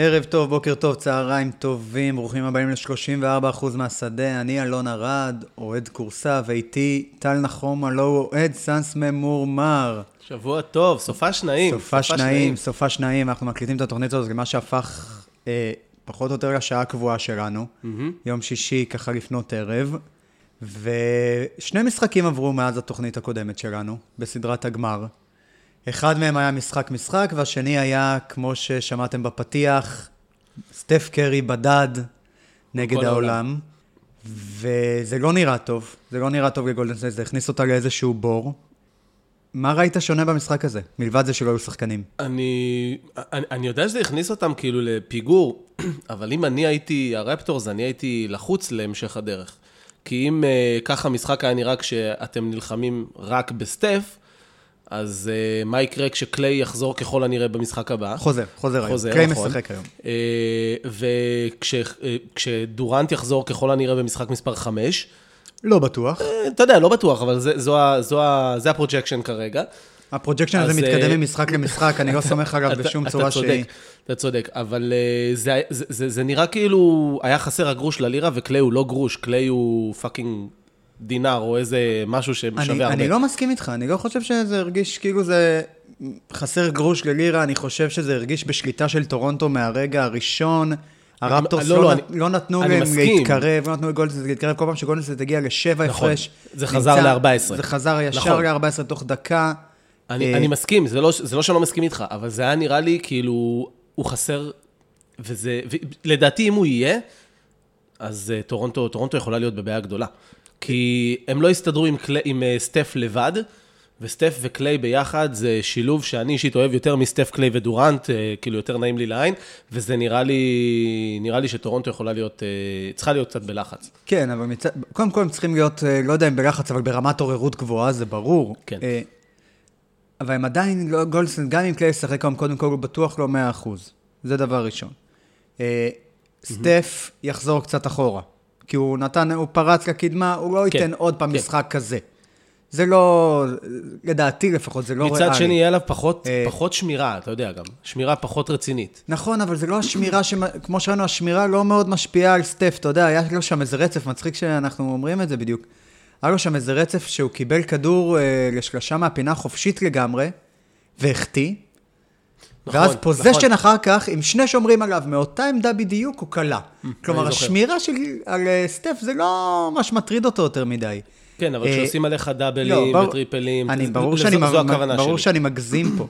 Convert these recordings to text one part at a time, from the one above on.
ערב טוב, בוקר טוב, צהריים טובים, ברוכים הבאים ל-34% מהשדה, אני אלון ארד, אוהד כורסה, ואיתי טל נחום, הלו הוא אוהד סאנס ממורמר. שבוע טוב, סופה שניים. סופה שניים, סופה שניים, אנחנו מקליטים את התוכנית הזאת למה שהפך אה, פחות או יותר לשעה הקבועה שלנו, יום שישי ככה לפנות ערב, ושני משחקים עברו מאז התוכנית הקודמת שלנו, בסדרת הגמר. אחד מהם היה משחק-משחק, והשני היה, כמו ששמעתם בפתיח, סטף קרי בדד נגד העולם. העולם. וזה לא נראה טוב, זה לא נראה טוב לגולדן סטייט, זה הכניס אותה לאיזשהו בור. מה ראית שונה במשחק הזה, מלבד זה שלא היו שחקנים? אני, אני, אני יודע שזה הכניס אותם כאילו לפיגור, אבל אם אני הייתי הרפטורס, אני הייתי לחוץ להמשך הדרך. כי אם אה, ככה המשחק היה נראה כשאתם נלחמים רק בסטף, אז אה, מה יקרה כשקליי יחזור ככל הנראה במשחק הבא? חוזר, חוזר היום. חוזר, קליי נכון. משחק היום. וכשדורנט יחזור ככל הנראה במשחק מספר 5, לא בטוח. אתה יודע, לא בטוח, אבל זה, זו, ה- זו, ה- זה ה projection כרגע. ה projection הזה מתקדם אה, ממשחק למשחק, אני לא סומך עליו אתה- בשום צורה שהיא. אתה צודק, אבל אה, זה נראה כאילו היה חסר הגרוש ללירה, וקליי הוא לא גרוש, קליי הוא fucking דינר, או איזה משהו ששווה אני, הרבה. אני לא מסכים איתך, אני לא חושב שזה הרגיש כאילו זה חסר גרוש ללירה, אני חושב שזה הרגיש בשליטה של טורונטו מהרגע הראשון. הרפטורס לא, לא, לא, נת- אני- לא נתנו להם מסכים. להתקרב, לא נתנו לגולדסט להתקרב, כל פעם שגולדסט הגיע לשבע נכון, הפרש. זה חזר ל-14. זה חזר ישר נכון. ל-14 תוך דקה. אני, אה, אני מסכים, זה לא, זה לא שאני לא מסכים איתך, אבל זה היה נראה לי כאילו, הוא חסר, וזה, לדעתי אם הוא יהיה, אז אה, טורונטו, טורונטו יכולה להיות בבעיה גדולה. כי הם לא הסתדרו עם, קליי, עם אה, סטף לבד, וסטף וקליי ביחד זה שילוב שאני אישית אוהב יותר מסטף קליי ודורנט, אה, כאילו יותר נעים לי לעין, וזה נראה לי, נראה לי שטורונטו יכולה להיות, אה, צריכה להיות קצת בלחץ. כן, אבל מצד... קודם כל הם צריכים להיות, אה, לא יודע אם בלחץ, אבל ברמת עוררות גבוהה, זה ברור. כן. אה, אבל הם עדיין, לא, גולדן סטייט, גם אם קליי ישחק היום, קודם כל הוא בטוח לא 100%. זה דבר ראשון. אה, סטף יחזור קצת אחורה. כי הוא נתן, הוא פרץ לקדמה, הוא לא כן, ייתן עוד פעם כן. משחק כזה. זה לא, לדעתי לפחות, זה לא ריאלי. מצד שני, יהיה עליו פחות, אה, פחות שמירה, אתה יודע גם, שמירה פחות רצינית. נכון, אבל זה לא השמירה, ש... כמו שראינו, השמירה לא מאוד משפיעה על סטף, אתה יודע, היה לו שם איזה רצף, מצחיק שאנחנו אומרים את זה בדיוק. היה לו שם איזה רצף שהוא קיבל כדור אה, לשלושה מהפינה חופשית לגמרי, והחטיא, נכון, ואז נכון. possession אחר כך, עם שני שומרים עליו, מאותה עמדה בדיוק, הוא קלע. כלומר, אני זוכר. השמירה של, על אה, סטף זה לא מה שמטריד אותו יותר מדי. כן, אבל אה, כשעושים עליך לא, דאבלים ברור- וטריפלים, אני, זה- ברור זו- שאני, זו הכוונה ברור שלי. שאני מגזים פה,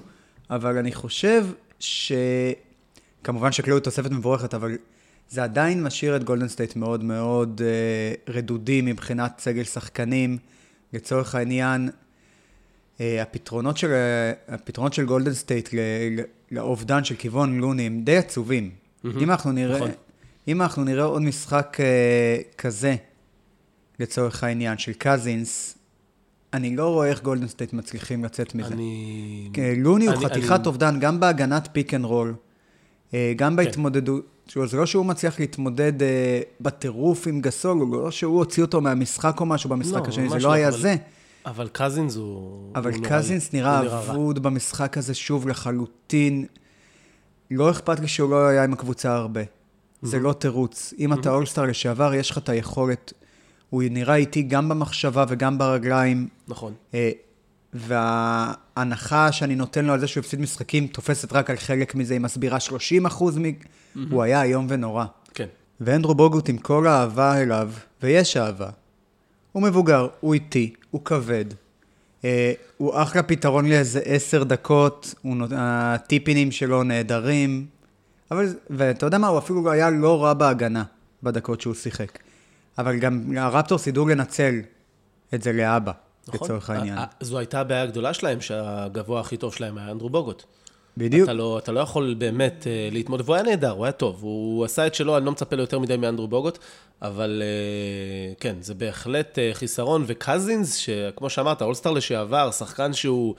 אבל אני חושב ש... כמובן שקליי הוא תוספת מבורכת, אבל זה עדיין משאיר את גולדן סטייט מאוד מאוד אה, רדודים מבחינת סגל שחקנים. לצורך העניין, אה, הפתרונות של, אה, הפתרונות של גולדן סטייט לאובדן של קבון לוני הם די עצובים. אם אנחנו נראה... נכון. אם אנחנו נראה עוד משחק אה, כזה, לצורך העניין, של קזינס, אני לא רואה איך גולדן סטייט מצליחים לצאת מזה. אני... כן, לוני הוא אני- חתיכת אני- אובדן, גם בהגנת pick and roll, אה, גם בהתמודדות. תשמעו, זה לא שהוא מצליח להתמודד אה, בטירוף עם גסול, הוא לא שהוא הוציא אותו מהמשחק או משהו במשחק לא, השני, זה לא לא, היה אבל- זה. אבל קזינס הוא... אבל הוא. קזינס נראה רע. אבוד במשחק הזה שוב לחלוטין. לא אכפת לי שהוא לא היה עם הקבוצה הרבה. זה לא תירוץ. אם אתה אולסטאר לשעבר, יש לך את היכולת. הוא נראה איטי גם במחשבה וגם ברגליים. נכון. אה, וההנחה שאני נותן לו על זה שהוא הפסיד משחקים תופסת רק על חלק מזה, היא מסבירה 30 אחוז מ... הוא היה איום ונורא. כן. ואנדרו בוגוט עם כל האהבה אליו, ויש אהבה, הוא מבוגר, הוא איטי, הוא כבד. אה, הוא אחלה פתרון לאיזה עשר דקות, נות... הטיפינים שלו נהדרים. אבל, ואתה יודע מה, הוא אפילו היה לא רע בהגנה בדקות שהוא שיחק. אבל גם הרפטורס ידעו לנצל את זה לאבא, נכון. לצורך העניין. זו הייתה הבעיה הגדולה שלהם, שהגבוה הכי טוב שלהם היה אנדרו בוגוט. בדיוק. אתה לא, אתה לא יכול באמת uh, להתמודד, והוא היה נהדר, הוא היה טוב, הוא עשה את שלו, אני לא מצפה ליותר מדי מאנדרו בוגוט, אבל uh, כן, זה בהחלט uh, חיסרון, וקזינס, שכמו שאמרת, אולסטאר לשעבר, שחקן שהוא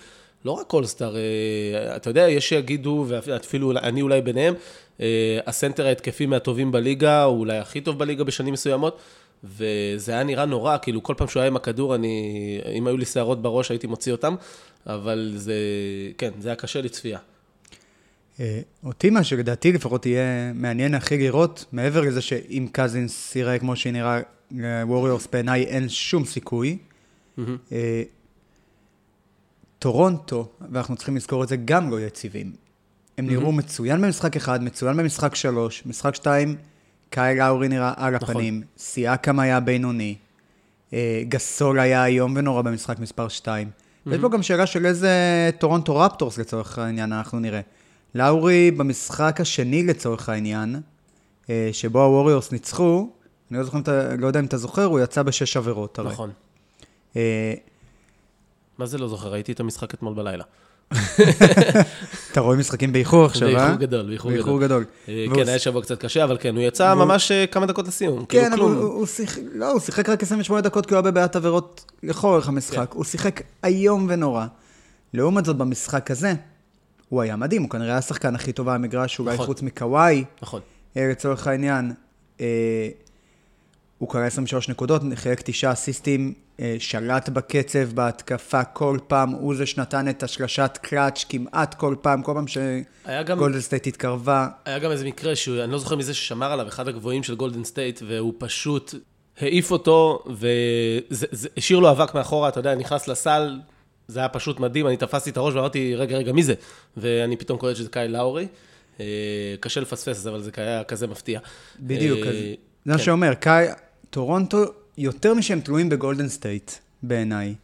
לא רק אולסטאר, uh, אתה יודע, יש שיגידו, ואפילו אני אולי ביניהם, uh, הסנטר ההתקפי מהטובים בליגה, הוא אולי הכי טוב בליגה בשנים מסוימות, וזה היה נראה נורא, כאילו כל פעם שהוא היה עם הכדור, אני, אם היו לי שערות בראש הייתי מוציא אותם, אבל זה, כן, זה היה קשה לצפייה. אה, אותי מה שלדעתי לפחות יהיה מעניין הכי לראות, מעבר לזה שאם קזינס יראה כמו שנראה לווריורס בעיניי אין שום סיכוי. אה, טורונטו, ואנחנו צריכים לזכור את זה, גם לא יציבים. הם נראו מצוין במשחק אחד, מצוין במשחק שלוש, משחק שתיים, קייל לאורי נראה על נכון. הפנים, סיאקם היה בינוני, אה, גסול היה איום ונורא במשחק מספר שתיים. יש פה גם שאלה של איזה טורונטו רפטורס לצורך העניין אנחנו נראה. לאורי במשחק השני לצורך העניין, אה, שבו הווריורס ניצחו, אני לא, זוכר לא יודע אם אתה זוכר, הוא יצא בשש עבירות הרי. נכון. אה, מה זה לא זוכר? ראיתי את המשחק אתמול בלילה. אתה רואה משחקים באיחור עכשיו, אה? באיחור גדול, באיחור באיחור גדול. אה, והוא כן, היה שבוע קצת קשה, אבל כן, הוא יצא ממש כמה דקות לסיום. כן, כאילו אבל. הוא, הוא, שיחק, לא, הוא שיחק רק 28 דקות כי הוא היה בבעיית עבירות לכל אורך המשחק. הוא שיחק איום ונורא. לעומת זאת, במשחק הזה, הוא היה מדהים, הוא כנראה השחקן הכי טוב על המגרש, אולי נכון. חוץ מקוואי, נכון. אה, לצורך העניין. אה, הוא קלע 23 נקודות, חילק תשעה אסיסטים, אה, שלט בקצב, בהתקפה כל פעם, הוא זה שנתן את השלשת קלאץ' כמעט כל פעם, כל פעם שגולדן סטייט התקרבה. היה גם איזה מקרה שהוא, אני לא זוכר מי זה ששמר עליו, אחד הגבוהים של גולדן סטייט, והוא פשוט העיף אותו, והשאיר לו אבק מאחורה, אתה יודע, נכנס לסל, זה היה פשוט מדהים, אני תפסתי את הראש ואמרתי, רגע, רגע, מי זה? ואני פתאום קולט שזה קייל לאורי. אה, קשה לפספס, אבל זה היה כזה מפתיע. בדיוק, אה, אז זה מה כן. שאומר, קאי, טורונטו, יותר משהם תלויים בגולדן סטייט, בעיניי.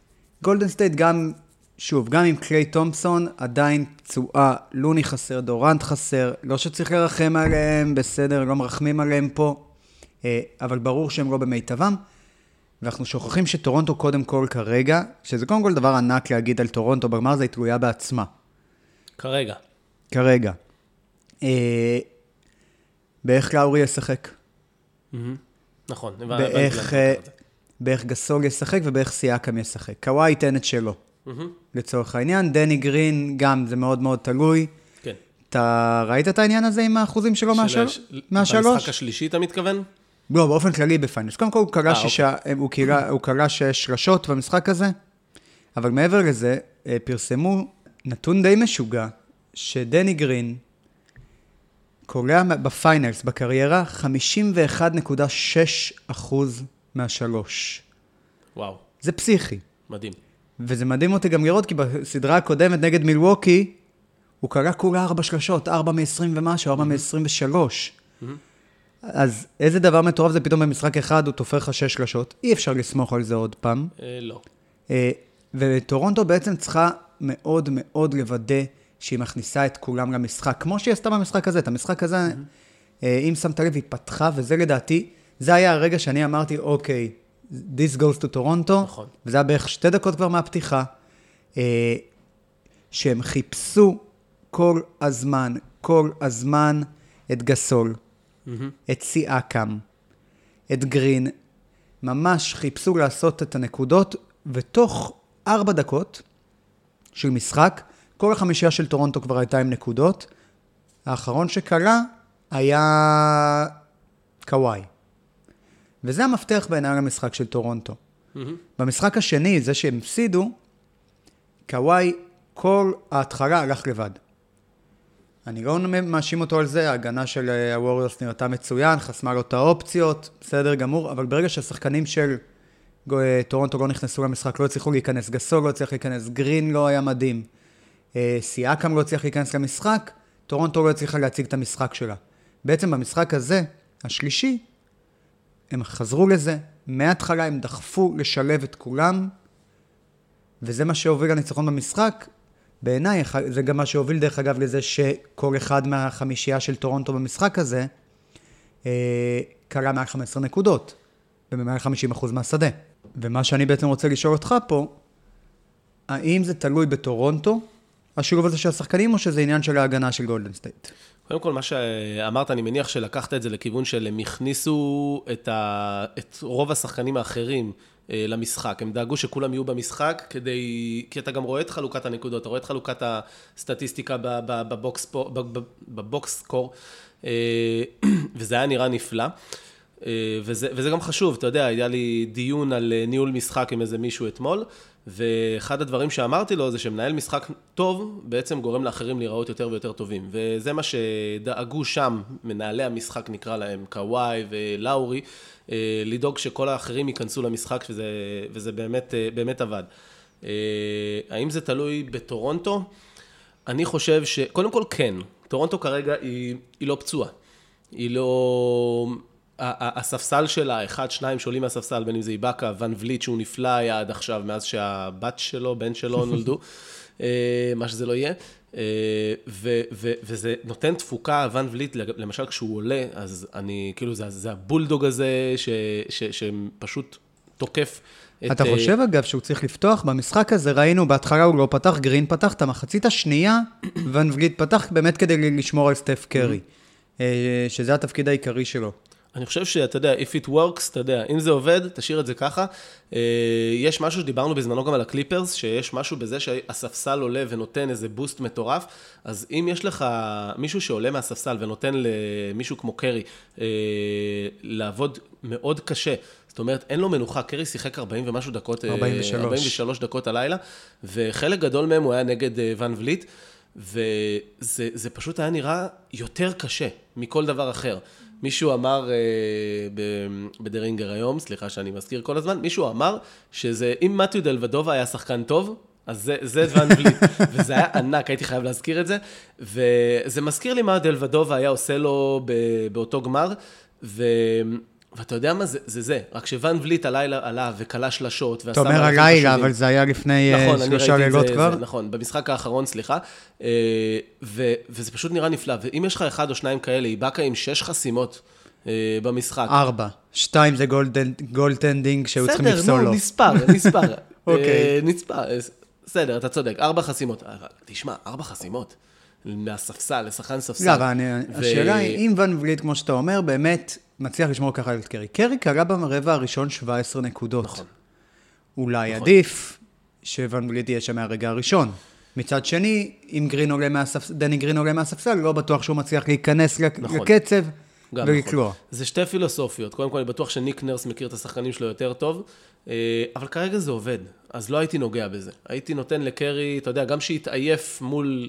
גולדן סטייט גם, שוב, גם עם קליי תומפסון, עדיין פצועה, לוני חסר, דורנט חסר, לא שצריך לרחם עליהם, בסדר, לא מרחמים עליהם פה, אה, אבל ברור שהם לא במיטבם. ואנחנו שוכחים שטורונטו קודם כל כרגע, שזה קודם כל דבר ענק להגיד על טורונטו, בגמר זה היא תלויה בעצמה. כרגע. כרגע. אה, באיך לאורי ישחק. מהמם. נכון. באיך, אה. באיך גסול ישחק ובאיך סיאקם ישחק. קוואי ייתן את שלו, מהמם. לצורך העניין. דני גרין, גם זה מאוד מאוד תלוי. כן. אתה ראית את העניין הזה עם האחוזים שלו מהשל... של- מהשלוש? במשחק השלישי אתה מתכוון? לא, באופן כללי ב finals. קודם כל הוא קלע אה, שישה, הוא קלע- הוא קלע שש שלשות במשחק הזה, אבל מעבר לזה, אה, פרסמו נתון די משוגע, שדני גרין קולע ב finals, בקריירה, 51.6 אחוז מהשלוש. וואו, זה פסיכי. מדהים. וזה מדהים אותי גם לראות, כי בסדרה הקודמת נגד מילווקי, הוא קרא כולה ארבע שלשות, ארבע מ-20 ומשהו, ארבע מ-23. אז איזה דבר מטורף זה פתאום במשחק אחד הוא תופר לך שש שלשות, אי אפשר לסמוך על זה עוד פעם. אה, לא. אה, וטורונטו בעצם צריכה מאוד מאוד לוודא שהיא מכניסה את כולם למשחק, כמו שהיא עשתה במשחק הזה. את המשחק הזה, אה, אם שמת לב, היא פתחה, וזה לדעתי, זה היה הרגע שאני אמרתי, אוקיי, this goes to טורונטו, נכון. וזה היה בערך שתי דקות כבר מהפתיחה, אה, שהם חיפשו כל הזמן, כל הזמן את גסול, את סיאקם, את גרין, ממש חיפשו לעשות את הנקודות, ותוך ארבע דקות של משחק, כל החמישייה של טורונטו כבר הייתה עם נקודות. האחרון שקלע היה קוואי. וזה המפתח בעיניי למשחק של טורונטו. מהמם. במשחק השני, זה שהם הפסידו, קוואי כל ההתחלה הלך לבד. אני לא מאשים אותו על זה, ההגנה של אה, הווריורס נראתה מצוין, חסמה לו את האופציות, בסדר גמור, אבל ברגע שהשחקנים של אה, טורונטו לא נכנסו למשחק, לא הצליחו להיכנס, גסול לא הצליח להיכנס, גרין לא היה מדהים, אה, סיאקם לא הצליח להיכנס למשחק, טורונטו לא הצליחה להציג את המשחק שלה. בעצם במשחק הזה, השלישי, הם חזרו לזה, מההתחלה הם דחפו לשלב את כולם, וזה מה שהוביל לניצחון במשחק. בעיניי, זה גם מה שהוביל דרך אגב לזה שכל אחד מהחמישייה של טורונטו במשחק הזה, אה, קלע מעל 15 נקודות, ומעל 50% מהשדה. ומה שאני בעצם רוצה לשאול אותך פה, האם זה תלוי בטורונטו, השילוב הזה של השחקנים, או שזה עניין של ההגנה של גולדן סטייט? קודם כל, מה שאמרת, אני מניח שלקחת את זה לכיוון של הם הכניסו את, ה... את רוב השחקנים האחרים למשחק. הם דאגו שכולם יהיו במשחק כדי... כי אתה גם רואה את חלוקת הנקודות, אתה רואה את חלוקת הסטטיסטיקה בבוקס, סקור, אה, וזה היה נראה נפלא. אה, וזה, וזה גם חשוב, אתה יודע, היה לי דיון על אה, ניהול משחק עם איזה מישהו אתמול, ואחד הדברים שאמרתי לו זה שמנהל משחק טוב, בעצם גורם לאחרים להיראות יותר ויותר טובים. וזה מה שדאגו שם, מנהלי המשחק נקרא להם, קוואי ולאורי, אה, לדאוג שכל האחרים ייכנסו למשחק, וזה, וזה באמת, באמת עבד. האם זה תלוי בטורונטו? אני חושב ש... קודם כל כן, טורונטו כרגע היא, היא לא פצועה. היא לא... הספסל שלה, אחד, שניים שעולים מהספסל, בין אם זה איבאקה, ון וליט, שהוא נפלא היה עד עכשיו, מאז שהבת שלו, בן שלו נולדו, אה, מה שזה לא יהיה. אה, ו, ו, וזה נותן תפוקה, ון וליט, למשל כשהוא עולה, אז אני, כאילו, זה, זה הבולדוג הזה, ש, ש, שפשוט תוקף. את... אתה חושב, אגב, שהוא צריך לפתוח במשחק הזה, ראינו, בהתחלה הוא לא פתח, גרין פתח את המחצית השנייה, ון וליט פתח באמת כדי לשמור על סטף קרי, אה, שזה התפקיד העיקרי שלו. אני חושב שאתה יודע, if it works, אתה יודע, אם זה עובד, תשאיר את זה ככה. אה, יש משהו שדיברנו בזמנו גם על הקליפרס, שיש משהו בזה שהספסל עולה ונותן איזה בוסט מטורף, אז אם יש לך מישהו שעולה מהספסל ונותן למישהו כמו קרי אה, לעבוד מאוד קשה, זאת אומרת, אין לו מנוחה, קרי שיחק 40 ומשהו דקות, 43, אה, 43 דקות הלילה, וחלק גדול מהם הוא היה נגד ון וליט. וזה פשוט היה נראה יותר קשה מכל דבר אחר. מישהו אמר אה, בדרינגר היום, סליחה שאני מזכיר כל הזמן, מישהו אמר שזה, אם מתיו דלבדובה היה שחקן טוב, אז זה, זה ון וליט, וזה היה ענק, הייתי חייב להזכיר את זה, וזה מזכיר לי מה דלבדובה היה עושה לו באותו גמר, ו... ואתה יודע מה, זה זה, זה. רק שוון וליט הלילה עלה וכלה שלשות, ועשה אתה אומר הלילה, אבל זה היה לפני אה, נכון, שלושה לילות כבר? זה, נכון, במשחק האחרון, סליחה. אה, ו, וזה פשוט נראה נפלא. ואם יש לך אחד או שניים כאלה, איבאקה עם שש חסימות אה, במשחק. ארבע. שתיים זה goaltending שהיו צריכים לפסול לו. נספר, נספר. אוקיי. נספר, בסדר, אתה צודק, ארבע חסימות. תשמע, ארבע חסימות. מהספסל, לשחקן ספסל. לא, אבל השאלה היא, אם ון וליט, כמו שאתה אומר, באמת מצליח לשמור ככה על קרי. קרי קלע ברבע הראשון 17 נקודות. נכון. אולי נכון. עדיף שוון בליט יהיה שם מהרגע הראשון. מצד שני, אם גרין עולה מהספסל, דני גרין עולה מהספסל, לא בטוח שהוא מצליח להיכנס נכון. לקצב ולקלוע. נכון. זה שתי פילוסופיות. קודם כל, אני בטוח שניק נרס מכיר את השחקנים שלו יותר טוב, אה, אבל כרגע זה עובד, אז לא הייתי נוגע בזה. הייתי נותן לקרי, אתה יודע, גם שהתעייף מול,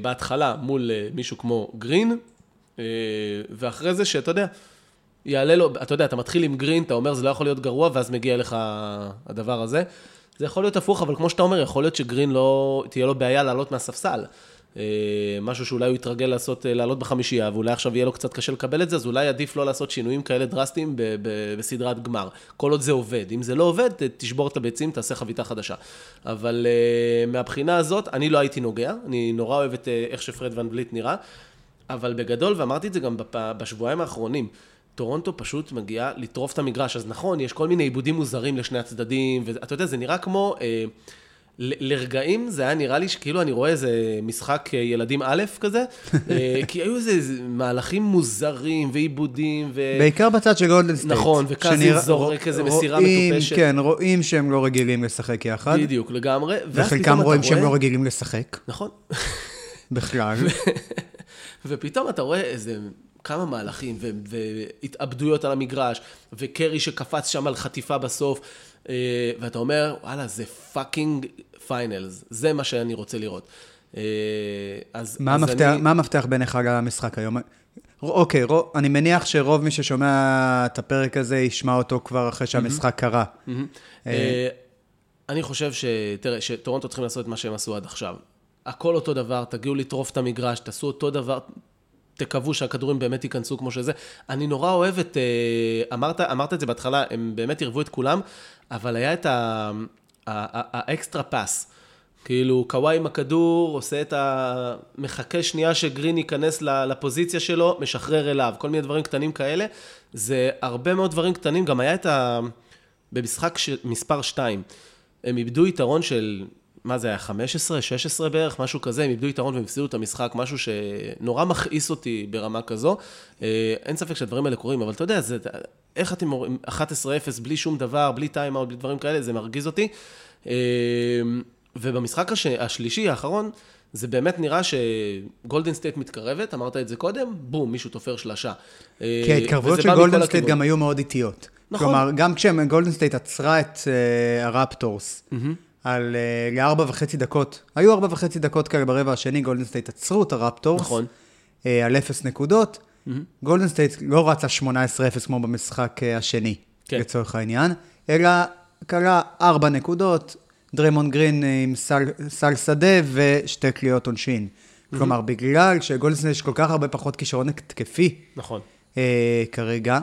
בהתחלה, מול אה, מישהו כמו גרין, אה, ואחרי זה שאתה יודע, יעלה לו, אתה יודע, אתה מתחיל עם גרין, אתה אומר זה לא יכול להיות גרוע, ואז מגיע לך הדבר הזה. זה יכול להיות הפוך, אבל כמו שאתה אומר, יכול להיות שגרין לא, תהיה לו בעיה לעלות מהספסל. אה, משהו שאולי הוא יתרגל לעשות, אה, לעלות בחמישייה, ואולי עכשיו יהיה לו קצת קשה לקבל את זה, אז אולי עדיף לא לעשות שינויים כאלה דרסטיים בסדרת גמר. כל עוד זה עובד. אם זה לא עובד, תשבור את הביצים, תעשה חביתה חדשה. אבל מהבחינה הזאת, אני לא הייתי נוגע, אני נורא אוהב את איך שפרד ון בליט נראה. אבל בגדול, ואמרתי את זה גם בשבועיים האחרונים, טורונטו פשוט מגיעה לטרוף את המגרש. אז נכון, יש כל מיני איבודים מוזרים לשני הצדדים, ואתה יודע, זה נראה כמו... אה, לרגעים זה היה נראה לי שכאילו אני רואה איזה משחק אה, ילדים א' כזה, אה, כי היו איזה מהלכים מוזרים ואיבודים ו... בעיקר בצד של גולדן סטייט. נכון, וקאזין זורק איזה מסירה מטופשת. כן, רואים שהם לא רגילים לשחק יחד. בדיוק, לגמרי. וחלקם רואים שהם לא רגילים לשחק. נכון. בכלל. ופתאום אתה רואה איזה כמה מהלכים והתאבדויות על המגרש, וקרי שקפץ שם על חטיפה בסוף, אה, ואתה אומר, וואלה, זה fucking finals, זה מה שאני רוצה לראות. אה, אז, מה, אז המפתח, אני... מה המפתח בעיניך למשחק היום? אוקיי, רוב, אני מניח שרוב מי ששומע את הפרק הזה ישמע אותו כבר אחרי שהמשחק mm-hmm. קרה. Mm-hmm. אני חושב ש... תראה, שטורונטו צריכים לעשות את מה שהם עשו עד עכשיו. הכל אותו דבר, תגיעו לטרוף את המגרש, תעשו אותו דבר, תקוו שהכדורים באמת ייכנסו כמו שזה. אני נורא אוהב את, אה, אמרת, אמרת את זה בהתחלה, הם באמת ערבו את כולם, אבל היה את האקסטרה פאס. כאילו, קוואי עם הכדור, עושה את ה... מחכה שנייה שגרין ייכנס לפוזיציה שלו, משחרר אליו, כל מיני דברים קטנים כאלה. זה הרבה מאוד דברים קטנים, גם היה את ה... במשחק ש... מספר 2, הם איבדו יתרון של מה זה היה, 15, 16 בערך, משהו כזה, הם איבדו יתרון והם הפסידו את המשחק, משהו שנורא מכעיס אותי ברמה כזו. אה, אין ספק שהדברים האלה קורים, אבל אתה יודע, זה, איך אתם אומרים, 11-0 בלי שום דבר, בלי timeout, בלי דברים כאלה, זה מרגיז אותי. אה, ובמשחק הש... השלישי, האחרון, זה באמת נראה שגולדן סטייט מתקרבת, אמרת את זה קודם, בום, מישהו תופר שלשה. אה, כי ההתקרבויות של גולדן סטייט. גם היו מאוד איטיות. נכון. כלומר, גם כשגולדן סטייט עצרה את אה, הרפטורס על אה, לארבע וחצי דקות, היו ארבע וחצי דקות כאלה ברבע השני, גולדן סטייט עצרו את הרפטורס. נכון. אה, על אפס נקודות. גולדן סטייט לא רצה 18-0 כמו במשחק אה, השני, כן. לצורך העניין, אלא קלע ארבע נקודות, דריימון גרין אה, עם סל, סל שדה ושתי קליעות עונשין. כלומר, בגלל שגולדן סטייט יש כל כך הרבה פחות כישרון התקפי נכון. אה, כרגע,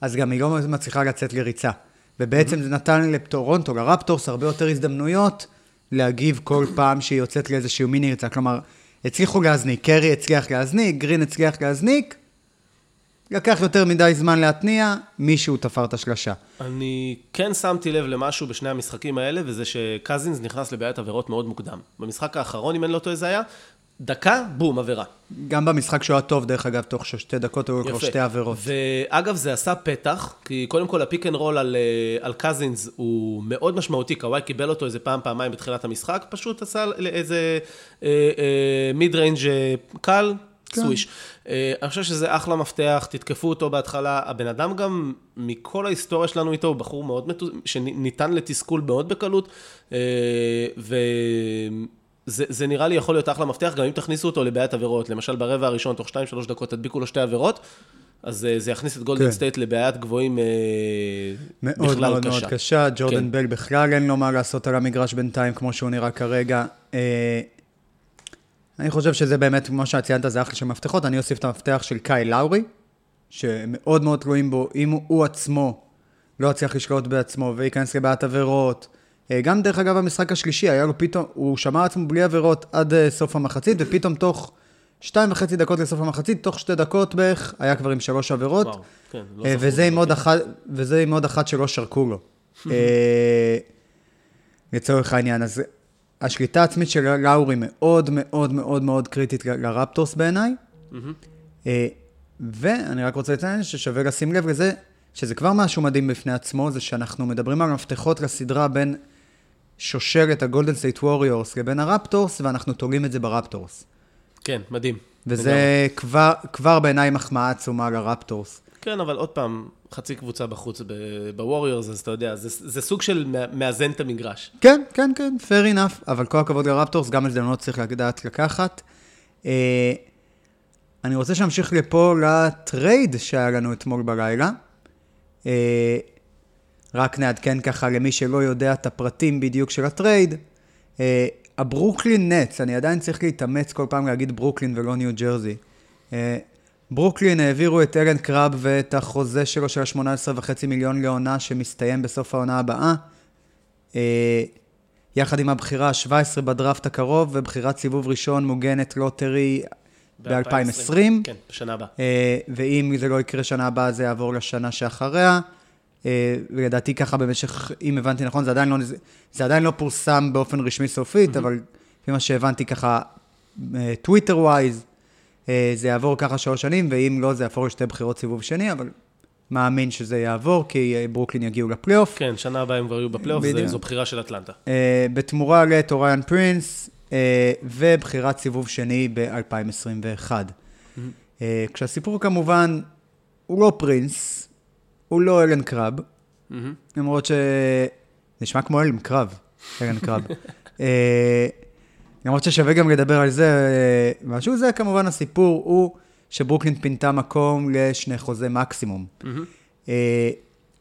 אז גם היא לא מצליחה לצאת לריצה. ובעצם זה נתן לטורונטו, לרפטורס, הרבה יותר הזדמנויות להגיב כל פעם שהיא יוצאת לאיזשהו מיני ריצה. כלומר, הצליחו להזניק, קרי הצליח להזניק, גרין הצליח להזניק, לקח יותר מדי זמן להתניע, מישהו תפר את השלשה. אני כן שמתי לב למשהו בשני המשחקים האלה, וזה שקזינס נכנס לבעיית עבירות מאוד מוקדם. במשחק האחרון, אם אני לא טועה, זה היה, דקה, בום, עבירה. גם במשחק שהוא היה טוב, דרך אגב, תוך שתי דקות היו כבר שתי עבירות. ואגב, זה עשה פתח, כי קודם כל ה pick and roll על, אה, על קזינס הוא מאוד משמעותי, קוואי קיבל אותו איזה פעם, פעמיים בתחילת המשחק, פשוט עשה איזה אה, אה, mid range אה, קל, כן. סוויש. אה, אני חושב שזה אחלה מפתח, תתקפו אותו בהתחלה. הבן אדם גם, מכל ההיסטוריה שלנו איתו, הוא בחור מאוד, מתו... שניתן לתסכול מאוד בקלות, אה, וזה זה נראה לי יכול להיות אחלה מפתח, גם אם תכניסו אותו לבעיית עבירות. למשל, ברבע הראשון, תוך 2-3 דקות תדביקו לו שתי עבירות, אז אה, זה יכניס את גולדן כן. סטייט לבעיית גבוהים אה, מאוד בכלל מאוד קשה. מאוד קשה, ג'ורדן כן. בל בכלל אין לו מה לעשות על המגרש בינתיים, כמו שהוא נראה כרגע. אה, אני חושב שזה באמת, כמו שאת ציינת, זה אחלה של מפתחות. אני אוסיף את המפתח של קייל לאורי, שמאוד מאוד תלויים בו. אם הוא, הוא עצמו לא יצליח לשלוט בעצמו וייכנס לבעיית עבירות, גם דרך אגב במשחק השלישי, היה לו פתאום, הוא שמר עצמו בלי עבירות עד אה, סוף המחצית, ופתאום תוך שתיים וחצי דקות לסוף המחצית, תוך שתי דקות בערך, היה כבר עם שלוש עבירות. וואו, כן, לא אה, וזה עם כן. אחת, וזה עם עוד אחת שלא שרקו לו. אה, לצורך העניין. אז השליטה העצמית של לאורי מאוד מאוד מאוד מאוד קריטית לרפטורס בעיניי. אה, ואני רק רוצה לציין ששווה לשים לב לזה, שזה כבר משהו מדהים בפני עצמו, זה שאנחנו מדברים על מפתחות לסדרה בין שושלת הגולדן סטייט ווריורס לבין הרפטורס, ואנחנו תולים את זה ברפטורס. כן, מדהים. וזה כבר, כבר בעיניי מחמאה עצומה לרפטורס. כן, אבל עוד פעם, חצי קבוצה בחוץ בווריורס, אז אתה יודע, זה, זה סוג של מא- מאזן את המגרש. כן, כן, כן, fair enough, אבל כל הכבוד לרפטורס, גם הזדמנות צריך לדעת לקחת. אה, אני רוצה שנמשיך לפה ל trade שהיה לנו אתמול בלילה. אה, רק נעדכן ככה למי שלא יודע את הפרטים בדיוק של ה trade. אה, הברוקלין נטס, אני עדיין צריך להתאמץ כל פעם להגיד ברוקלין ולא ניו ג'רזי. אה, ברוקלין העבירו את אלן קראב ואת החוזה שלו של ה-18.5 מיליון לעונה שמסתיים בסוף העונה הבאה. אה, יחד עם הבחירה ה-17 בדראפט הקרוב ובחירת סיבוב ראשון מוגנת לוטרי ב-2020. כן, בשנה הבאה. אה, ואם זה לא יקרה שנה הבאה, זה יעבור לשנה שאחריה. אה, ולדעתי ככה במשך, אם הבנתי נכון, זה עדיין לא, זה עדיין לא פורסם באופן רשמי סופית, אבל לפי מה שהבנתי ככה, טוויטר wise, זה יעבור ככה שלוש שנים, ואם לא, זה יעבור לשתי בחירות סיבוב שני, אבל מאמין שזה יעבור, כי אה, ברוקלין יגיעו לפלייאוף. כן, שנה הבאה הם כבר יהיו בפלייאוף, זו בחירה של אטלנטה. אה, בתמורה לטוריאן פרינס, אה, ובחירת סיבוב שני ב-2021. אה, כשהסיפור כמובן, הוא לא פרינס, הוא לא אלן קרב, מהמם. למרות ש... נשמע כמו אלן קרב, אלן קרב. אה, למרות ששווה גם לדבר על זה אה, משהו, זה כמובן הסיפור הוא שברוקלין פינתה מקום לשני חוזי מקסימום. אה,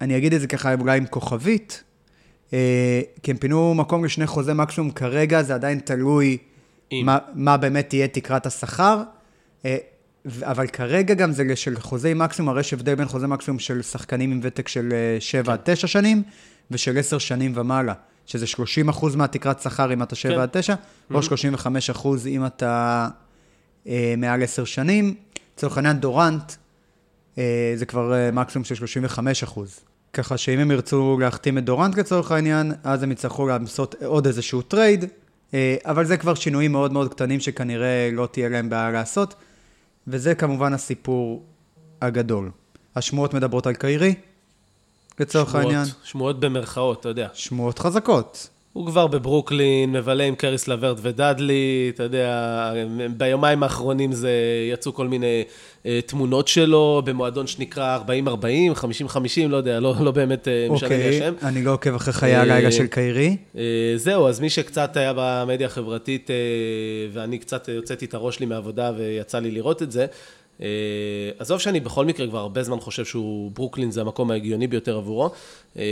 אני אגיד את זה ככה אולי עם כוכבית, כי הם פינו מקום לשני חוזי מקסימום כרגע, זה עדיין תלוי. מה, מה באמת תהיה תקרת השכר, אבל כרגע גם זה של חוזי מקסימום, הרי יש הבדל בין חוזי מקסימום של שחקנים עם ותק של 7 עד 9 שנים, ושל 10 שנים ומעלה, שזה 30 אחוז מהתקרת שכר אם אתה 7 כן. עד 9, או 35 אחוז אם אתה אה, מעל 10 שנים. לצורך העניין דורנט, אה, זה כבר אה, מקסימום של 35 אחוז. ככה שאם הם ירצו להחתים את דורנט לצורך העניין, אז הם יצטרכו לעשות עוד איזשהו טרייד, אה, אבל זה כבר שינויים מאוד מאוד קטנים שכנראה לא תהיה להם בעיה לעשות, וזה כמובן הסיפור הגדול. השמועות מדברות על קיירי, לצורך העניין. שמועות במרכאות, אתה יודע. שמועות חזקות. הוא כבר בברוקלין, מבלה עם קריס לברט ודאדלי, אתה יודע, ביומיים האחרונים זה יצאו כל מיני אה, תמונות שלו במועדון שנקרא 40-40, 50-50, לא יודע, לא, לא באמת אה, משנה לי אוקיי, השם. אני לא עוקב אחרי חיי הלילה אה, של קיירי. אה, זהו, אז מי שקצת היה במדיה החברתית, אה, ואני קצת הוצאתי את הראש שלי מהעבודה ויצא לי לראות את זה, עזוב שאני בכל מקרה כבר הרבה זמן חושב שהוא, ברוקלין זה המקום ההגיוני ביותר עבורו. אה,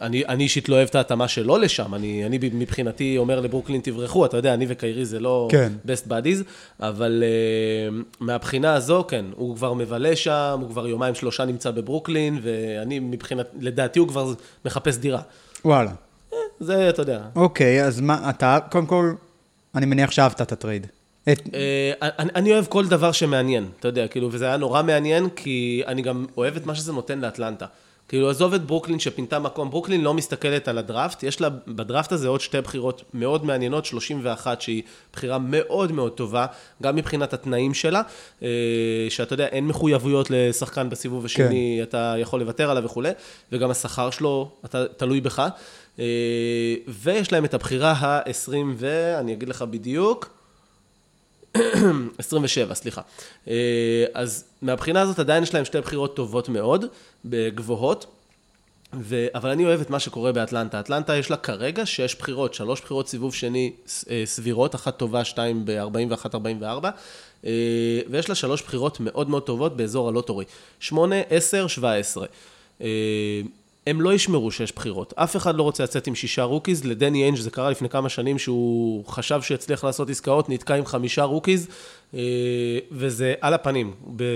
אני, אני אישית לא אוהב את ההתאמה שלו לשם, אני, אני מבחינתי אומר לברוקלין תברחו, אתה יודע, אני וקיירי זה לא כן. best buddies, אבל אה, מהבחינה הזו, כן, הוא כבר מבלה שם, הוא כבר יומיים שלושה נמצא בברוקלין, ואני מבחינת, לדעתי הוא כבר מחפש דירה. וואלה. זה, אתה יודע. אוקיי, אז מה, אתה, קודם כל, אני מניח שאהבת את הטרייד. את, אה, אני, אני אוהב כל דבר שמעניין, אתה יודע, כאילו, וזה היה נורא מעניין, כי אני גם אוהב את מה שזה נותן לאטלנטה. כאילו, עזוב את ברוקלין שפינתה מקום, ברוקלין לא מסתכלת על הדראפט, יש לה בדראפט הזה עוד שתי בחירות מאוד מעניינות, 31 שהיא בחירה מאוד מאוד טובה, גם מבחינת התנאים שלה, אה, שאתה יודע, אין מחויבויות לשחקן בסיבוב השני, כן. אתה יכול לוותר עליו וכולי, וגם השכר שלו, אתה תלוי בך. אה, ויש להם את הבחירה ה-20 ואני אגיד לך בדיוק, 27, סליחה. אה, אז מהבחינה הזאת עדיין יש להם שתי בחירות טובות מאוד, גבוהות, ו... אבל אני אוהב את מה שקורה באטלנטה. אטלנטה יש לה כרגע שש בחירות, שלוש בחירות סיבוב שני אה, סבירות, אחת טובה, שתיים ב-41-44, אה, ויש לה שלוש בחירות מאוד מאוד טובות באזור הלוטורי. שמונה, עשר, שבע עשרה. הם לא ישמרו שש בחירות. אף אחד לא רוצה לצאת עם שישה rookies. לדני איינג' זה קרה לפני כמה שנים שהוא חשב שיצליח לעשות עסקאות, נתקע עם חמישה rookies, אה, וזה על הפנים.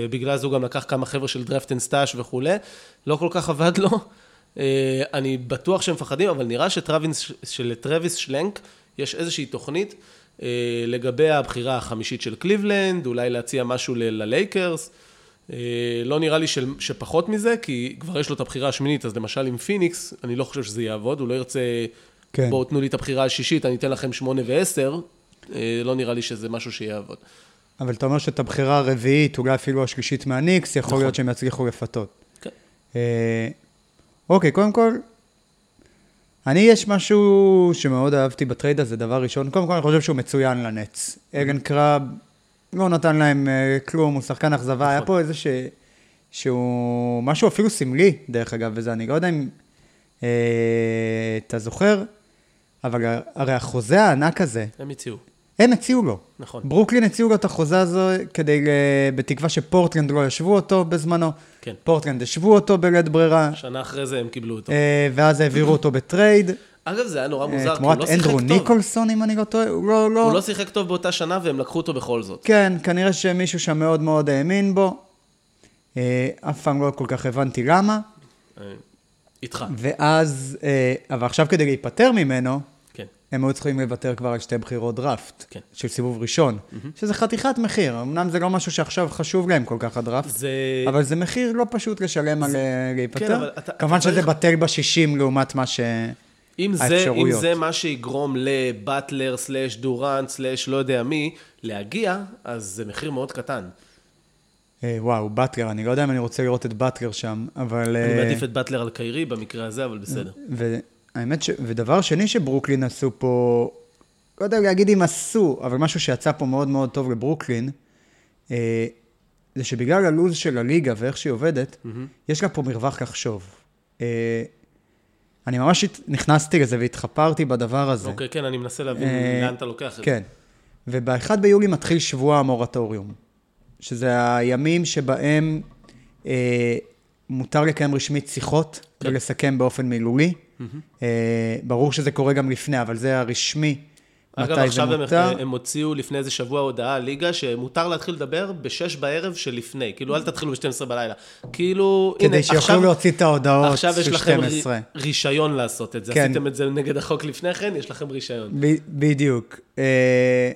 בגלל זה הוא גם לקח כמה חבר'ה של draft and stash וכולי. לא כל כך עבד לו. אה, אני בטוח שהם מפחדים, אבל נראה שלטרוויס שלנק יש איזושהי תוכנית אה, לגבי הבחירה החמישית של קליבלנד, אולי להציע משהו ללייקרס. אה, לא נראה לי של, שפחות מזה, כי כבר יש לו את הבחירה השמינית, אז למשל עם פיניקס, אני לא חושב שזה יעבוד, הוא לא ירצה, כן. בואו תנו לי את הבחירה השישית, אני אתן לכם שמונה ועשר, אה, לא נראה לי שזה משהו שיעבוד. אבל אתה אומר שאת הבחירה הרביעית, אולי אפילו השלישית מהניקס, יכול נכון. להיות שהם יצליחו לפתות. כן. אה, אוקיי, קודם כל, אני, יש משהו שמאוד אהבתי בטרייד הזה, דבר ראשון, קודם כל אני חושב שהוא מצוין לנץ. אלן קראב, לא נתן להם אה, כלום, הוא שחקן אכזבה, נכון. היה פה איזה ש... שהוא משהו אפילו סמלי, דרך אגב, וזה, אני לא יודע אם אה, אתה זוכר, אבל הרי החוזה הענק הזה... הם הציעו. הם הציעו לו. נכון. ברוקלין הציעו לו את החוזה הזו כדי, בתקווה שפורטלנד לא ישוו אותו בזמנו. כן. פורטלנד ישוו אותו בלית ברירה. שנה אחרי זה הם קיבלו אותו. אה, ואז העבירו אותו בטרייד. אגב, זה היה נורא מוזר, כי הוא לא שיחק טוב. תמורת אנדרו ניקולסון, אם אני לא טועה, הוא לא, לא... הוא לא שיחק טוב באותה שנה, והם לקחו אותו בכל זאת. כן, כנראה שמישהו שם מאוד מאוד האמין בו. אה, אף פעם לא כל כך הבנתי למה. אה, איתך. ואז, אה, אבל עכשיו כדי להיפטר ממנו, כן. הם היו צריכים לוותר כבר על שתי בחירות דראפט, כן. של סיבוב ראשון, אהמ. שזה חתיכת מחיר. אמנם זה לא משהו שעכשיו חשוב להם כל כך הדראפט, זה... אבל זה מחיר לא פשוט לשלם זה... על להיפטר. כן, אבל אתה... כמובן אתה שזה צריך... בטל בשישים לעומת מה ש... אם זה, אם זה מה שיגרום לבטלר, סלאש דורנט, סלאש לא יודע מי, להגיע, אז זה מחיר מאוד קטן. אה, וואו, באטלר, אני לא יודע אם אני רוצה לראות את באטלר שם, אבל... אני אה, מעדיף את באטלר על קיירי במקרה הזה, אבל בסדר. והאמת ש... ודבר שני שברוקלין עשו פה, לא יודע להגיד אם עשו, אבל משהו שיצא פה מאוד מאוד טוב לברוקלין, אה, זה שבגלל הלו"ז של הליגה ואיך שהיא עובדת, mm-hmm. יש לה פה מרווח לחשוב. אני ממש נכנסתי לזה והתחפרתי בדבר הזה. אוקיי, כן, אני מנסה להבין לאן אתה לוקח את זה. כן. וב-1 ביולי מתחיל שבוע המורטוריום. שזה הימים שבהם אה, מותר לקיים רשמית שיחות כן. ולסכם באופן מילולי. Mm-hmm. אה, ברור שזה קורה גם לפני, אבל זה הרשמי. אגב, עכשיו הם, הם הוציאו לפני איזה שבוע הודעה, ליגה, שמותר להתחיל לדבר בשש בערב שלפני. כאילו, אל תתחילו ב-12 בלילה. כאילו, כדי הנה, שיוכלו עכשיו, להוציא את ההודעות של 12. עכשיו יש לכם רישיון לעשות את זה. כן. עשיתם את זה נגד החוק לפני כן, יש לכם רישיון. ב- בדיוק. אה,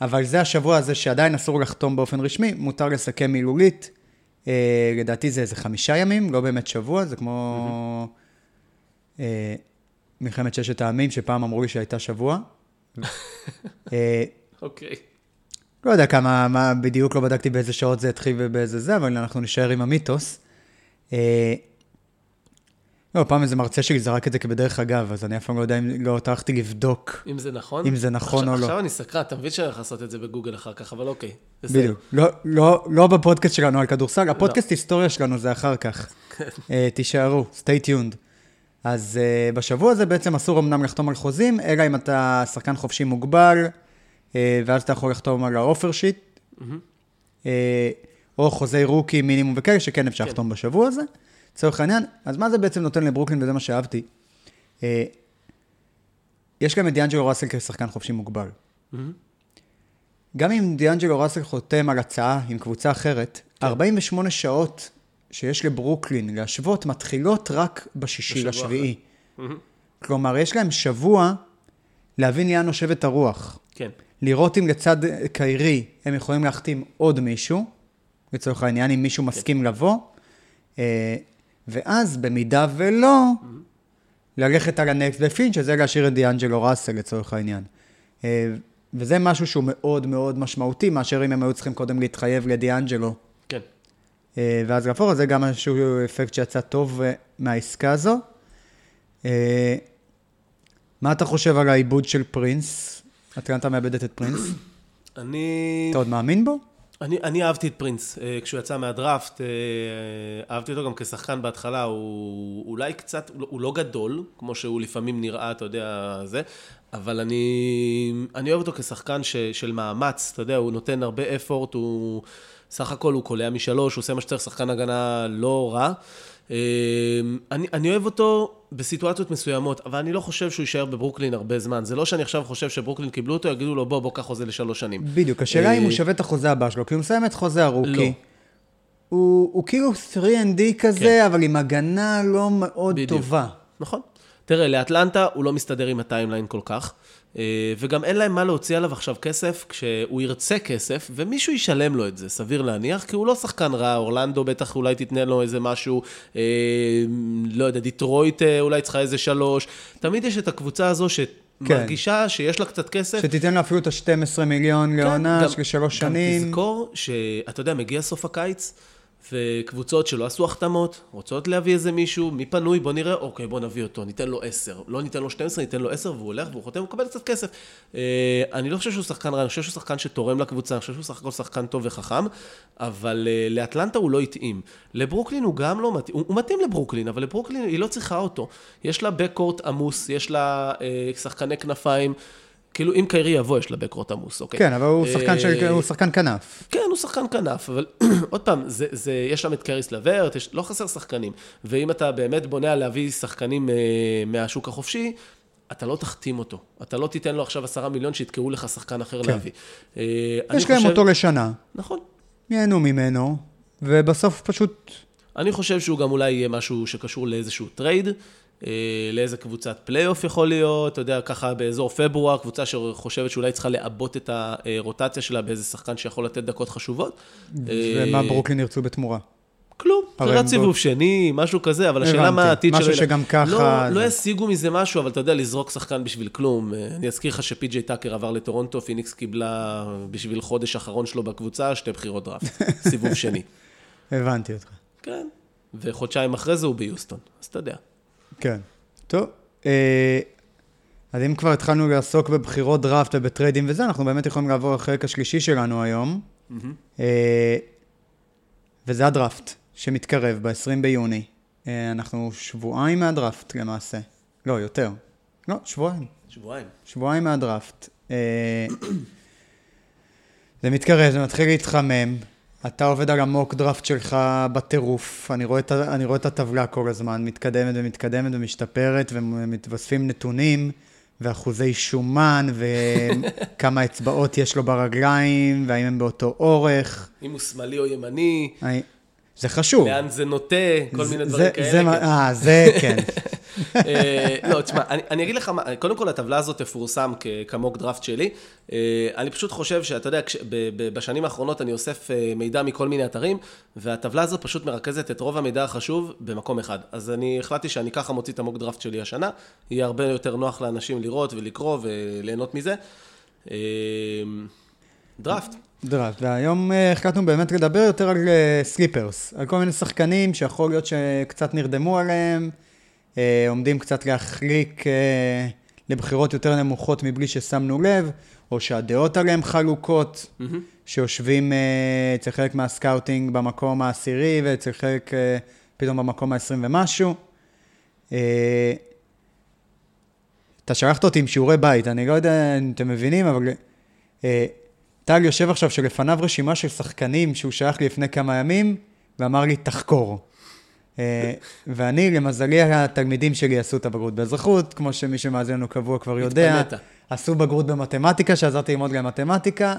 אבל זה השבוע הזה שעדיין אסור לחתום באופן רשמי, מותר לסכם מילולית. אה, לדעתי זה איזה חמישה ימים, לא באמת שבוע, זה כמו אה, מלחמת ששת העמים, שפעם אמרו לי שהייתה שבוע. אה, אוקיי. לא יודע כמה, מה, בדיוק לא בדקתי באיזה שעות זה התחיל ובאיזה זה, אבל אנחנו נשאר עם המיתוס. לא לא, פעם איזה מרצה שלי זרק את זה כבדרך אגב, אז אני אף פעם לא יודע אם לא טרחתי לבדוק. אם זה נכון? אם זה נכון עכשיו, או לא. עכשיו אני סקרן, אתה מבין שאני הולך לעשות את זה בגוגל אחר כך, אבל אוקיי. בדיוק. לא, לא, לא בפודקאסט שלנו על כדורסל, הפודקאסט היסטוריה שלנו זה אחר כך. אה, תישארו, stay tuned. אז uh, בשבוע הזה בעצם אסור אמנם לחתום על חוזים, אלא אם אתה שחקן חופשי מוגבל, uh, ואז אתה יכול לחתום על האופר שיט, uh, או חוזי רוקי מינימום וכאלה, שכן אפשר כן. לחתום בשבוע הזה, לצורך העניין. אז מה זה בעצם נותן לברוקלין, וזה מה שאהבתי? Uh, יש גם את דיאנג'לו ראסל כשחקן חופשי מוגבל. גם אם דיאנג'לו ראסל חותם על הצעה עם קבוצה אחרת, כן. 48 שעות שיש לברוקלין להשוות מתחילות רק בשישי לשביעי. כלומר, יש להם שבוע להבין לאן נושבת הרוח. כן. לראות אם לצד קיירי הם יכולים להחתים עוד מישהו, לצורך העניין, אם מישהו מסכים לבוא, אה, ואז, במידה ולא, ללכת על הנקסט בפין, שזה להשאיר את דיאנג'לו ראסל לצורך העניין. אה, וזה משהו שהוא מאוד מאוד משמעותי, מאשר אם הם היו צריכים קודם להתחייב לדיאנג'לו. אה, ואז להפוך, אז זה גם איזשהו אפקט שיצא טוב אה, מהעסקה הזו. אה, מה אתה חושב על העיבוד של פרינס? אטלנטה מאבדת את פרינס? אני... אתה עוד מאמין בו? אני, אני אהבתי את פרינס כשהוא יצא מהדראפט, אה, אהבתי אותו גם כשחקן בהתחלה, הוא אולי קצת, הוא לא גדול, כמו שהוא לפעמים נראה, אתה יודע, זה, אבל אני, אני אוהב אותו כשחקן ש, של מאמץ, אתה יודע, הוא נותן הרבה אפורט, הוא סך הכל הוא קולע משלוש, הוא עושה מה שצריך, שחקן הגנה לא רע. אה, אני, אני אוהב אותו בסיטואציות מסוימות, אבל אני לא חושב שהוא יישאר בברוקלין הרבה זמן. זה לא שאני עכשיו חושב שברוקלין קיבלו אותו, יגידו לו, בוא, בוא, קח חוזה לשלוש שנים. בדיוק, השאלה אם הוא אה, שווה את החוזה הבא שלו, כי הוא מסיים את חוזה ה rookie. לא. הוא, הוא כאילו 3&D כזה, כן. אבל עם הגנה לא מאוד בדיוק. טובה. נכון. תראה, לאטלנטה הוא לא מסתדר עם ה timeline כל כך, וגם אין להם מה להוציא עליו עכשיו כסף, כשהוא ירצה כסף, ומישהו ישלם לו את זה, סביר להניח, כי הוא לא שחקן רע, אורלנדו בטח אולי תתנה לו איזה משהו, אה, לא יודע, דיטרויט אה, אולי צריכה איזה שלוש, תמיד יש את הקבוצה הזו שמרגישה שיש לה קצת כסף. שתיתן לו אפילו את ה-12 מיליון לעונה גם- של שלוש שנים. גם תזכור שאתה יודע, מגיע סוף הקיץ, וקבוצות שלא עשו החתמות, רוצות להביא איזה מישהו, מי פנוי, בוא נראה, אוקיי, בוא נביא אותו, ניתן לו 10. לא ניתן לו 12, ניתן לו 10, והוא הולך והוא חותם, הוא מקבל קצת כסף. אה, אני לא חושב שהוא שחקן רע, אני חושב שהוא שחקן שתורם לקבוצה, אני חושב שהוא סך הכל שחקן טוב וחכם, אבל אה, לאטלנטה הוא לא התאים. לברוקלין הוא גם לא מתאים, הוא, הוא מתאים לברוקלין, אבל לברוקלין היא לא צריכה אותו. יש לה בקורט עמוס, יש לה אה, שחקני כנפיים. כאילו, אם קיירי יבוא, יש בקורט עמוס, אוקיי? כן, אבל הוא שחקן, של, אה, הוא שחקן כנף. כן, הוא שחקן כנף, אבל עוד פעם, זה, זה, יש שם את קריס לברט, יש, לא חסר שחקנים. ואם אתה באמת בונה על להביא שחקנים אה, מהשוק החופשי, אתה לא תחתים אותו. אתה לא תיתן לו עכשיו עשרה מיליון שיתקעו לך שחקן אחר כן. להביא. אה, יש להם חושב- אותו לשנה, נכון. ייהנו ממנו, ובסוף פשוט... אני חושב שהוא גם אולי יהיה משהו שקשור לאיזשהו טרייד, אה, לאיזה קבוצת פלייאוף יכול להיות, אתה יודע, ככה באזור פברואר, קבוצה שחושבת שאולי צריכה לעבות את הרוטציה שלה באיזה שחקן שיכול לתת דקות חשובות. ומה אה, ברוקלין ירצו בתמורה. כלום, בחירת סיבוב בו- שני, משהו כזה, אבל השאלה. מה העתיד שלו... משהו שגם ככה לא, לא ישיגו מזה משהו, אבל אתה יודע, לזרוק שחקן בשביל כלום. אה, אני אזכיר לך שפי.ג'יי טאקר עבר לטורונטו, פיניקס קיבלה בשביל חודש אחרון שלו בקבוצה, שתי בחירות דראפט, סיבוב שני. הבנתי אותך. כן, וחודשיים אחרי זה הוא ביוסטון, אז אתה יודע. כן. טוב, אה, אז אם כבר התחלנו לעסוק בבחירות דראפט ובטריידים וזה, אנחנו באמת יכולים לעבור לחלק השלישי שלנו היום. אה, וזה הדראפט שמתקרב ב-20 ביוני. אה, אנחנו שבועיים מהדראפט למעשה. לא, יותר. לא, שבועיים. שבועיים. שבועיים מהדראפט. זה מתקרב, זה מתחיל להתחמם. אתה עובד על המוק דראפט שלך בטירוף. אני רואה, את, אני רואה את הטבלה כל הזמן, מתקדמת ומתקדמת ומשתפרת, ומתווספים נתונים, ואחוזי שומן, וכמה אצבעות יש לו ברגליים, והאם הם באותו אורך. אם הוא שמאלי או ימני, זה חשוב. לאן זה נוטה, כל זה- מיני דברים זה כאלה. כן. אה, זה כן. אה, לא, תשמע, אני, אני אגיד לך מה, קודם כל הטבלה הזאת תפורסם כמוק דראפט שלי. אה, אני פשוט חושב שאתה יודע, כש, ב, ב, בשנים האחרונות אני אוסף אה, מידע מכל מיני אתרים, והטבלה הזאת פשוט מרכזת את רוב המידע החשוב במקום אחד. אז אני החלטתי שאני ככה מוציא את המוק דראפט שלי השנה, יהיה הרבה יותר נוח לאנשים לראות ולקרוא וליהנות מזה. דראפט. דראפט, והיום החלטנו באמת לדבר יותר על sleepers, על כל מיני שחקנים שיכול להיות שקצת נרדמו עליהם, עומדים קצת להחליק אה, לבחירות יותר נמוכות מבלי ששמנו לב, או שהדעות עליהם חלוקות, אהמ. שיושבים אה, אצל חלק מה scouting במקום העשירי, ואצל חלק אה, פתאום במקום העשרים ומשהו. אה, אתה שלחת אותי עם שיעורי בית, אני לא יודע אם אתם מבינים, אבל אה, טל יושב עכשיו שלפניו רשימה של שחקנים שהוא שלח לי לפני כמה ימים, ואמר לי, תחקור. אה, ואני, למזלי, התלמידים שלי עשו את הבגרות באזרחות, כמו שמי שמאזין לנו קבוע כבר יודע. התפנית. עשו בגרות במתמטיקה, שעזרתי ללמוד גם מתמטיקה,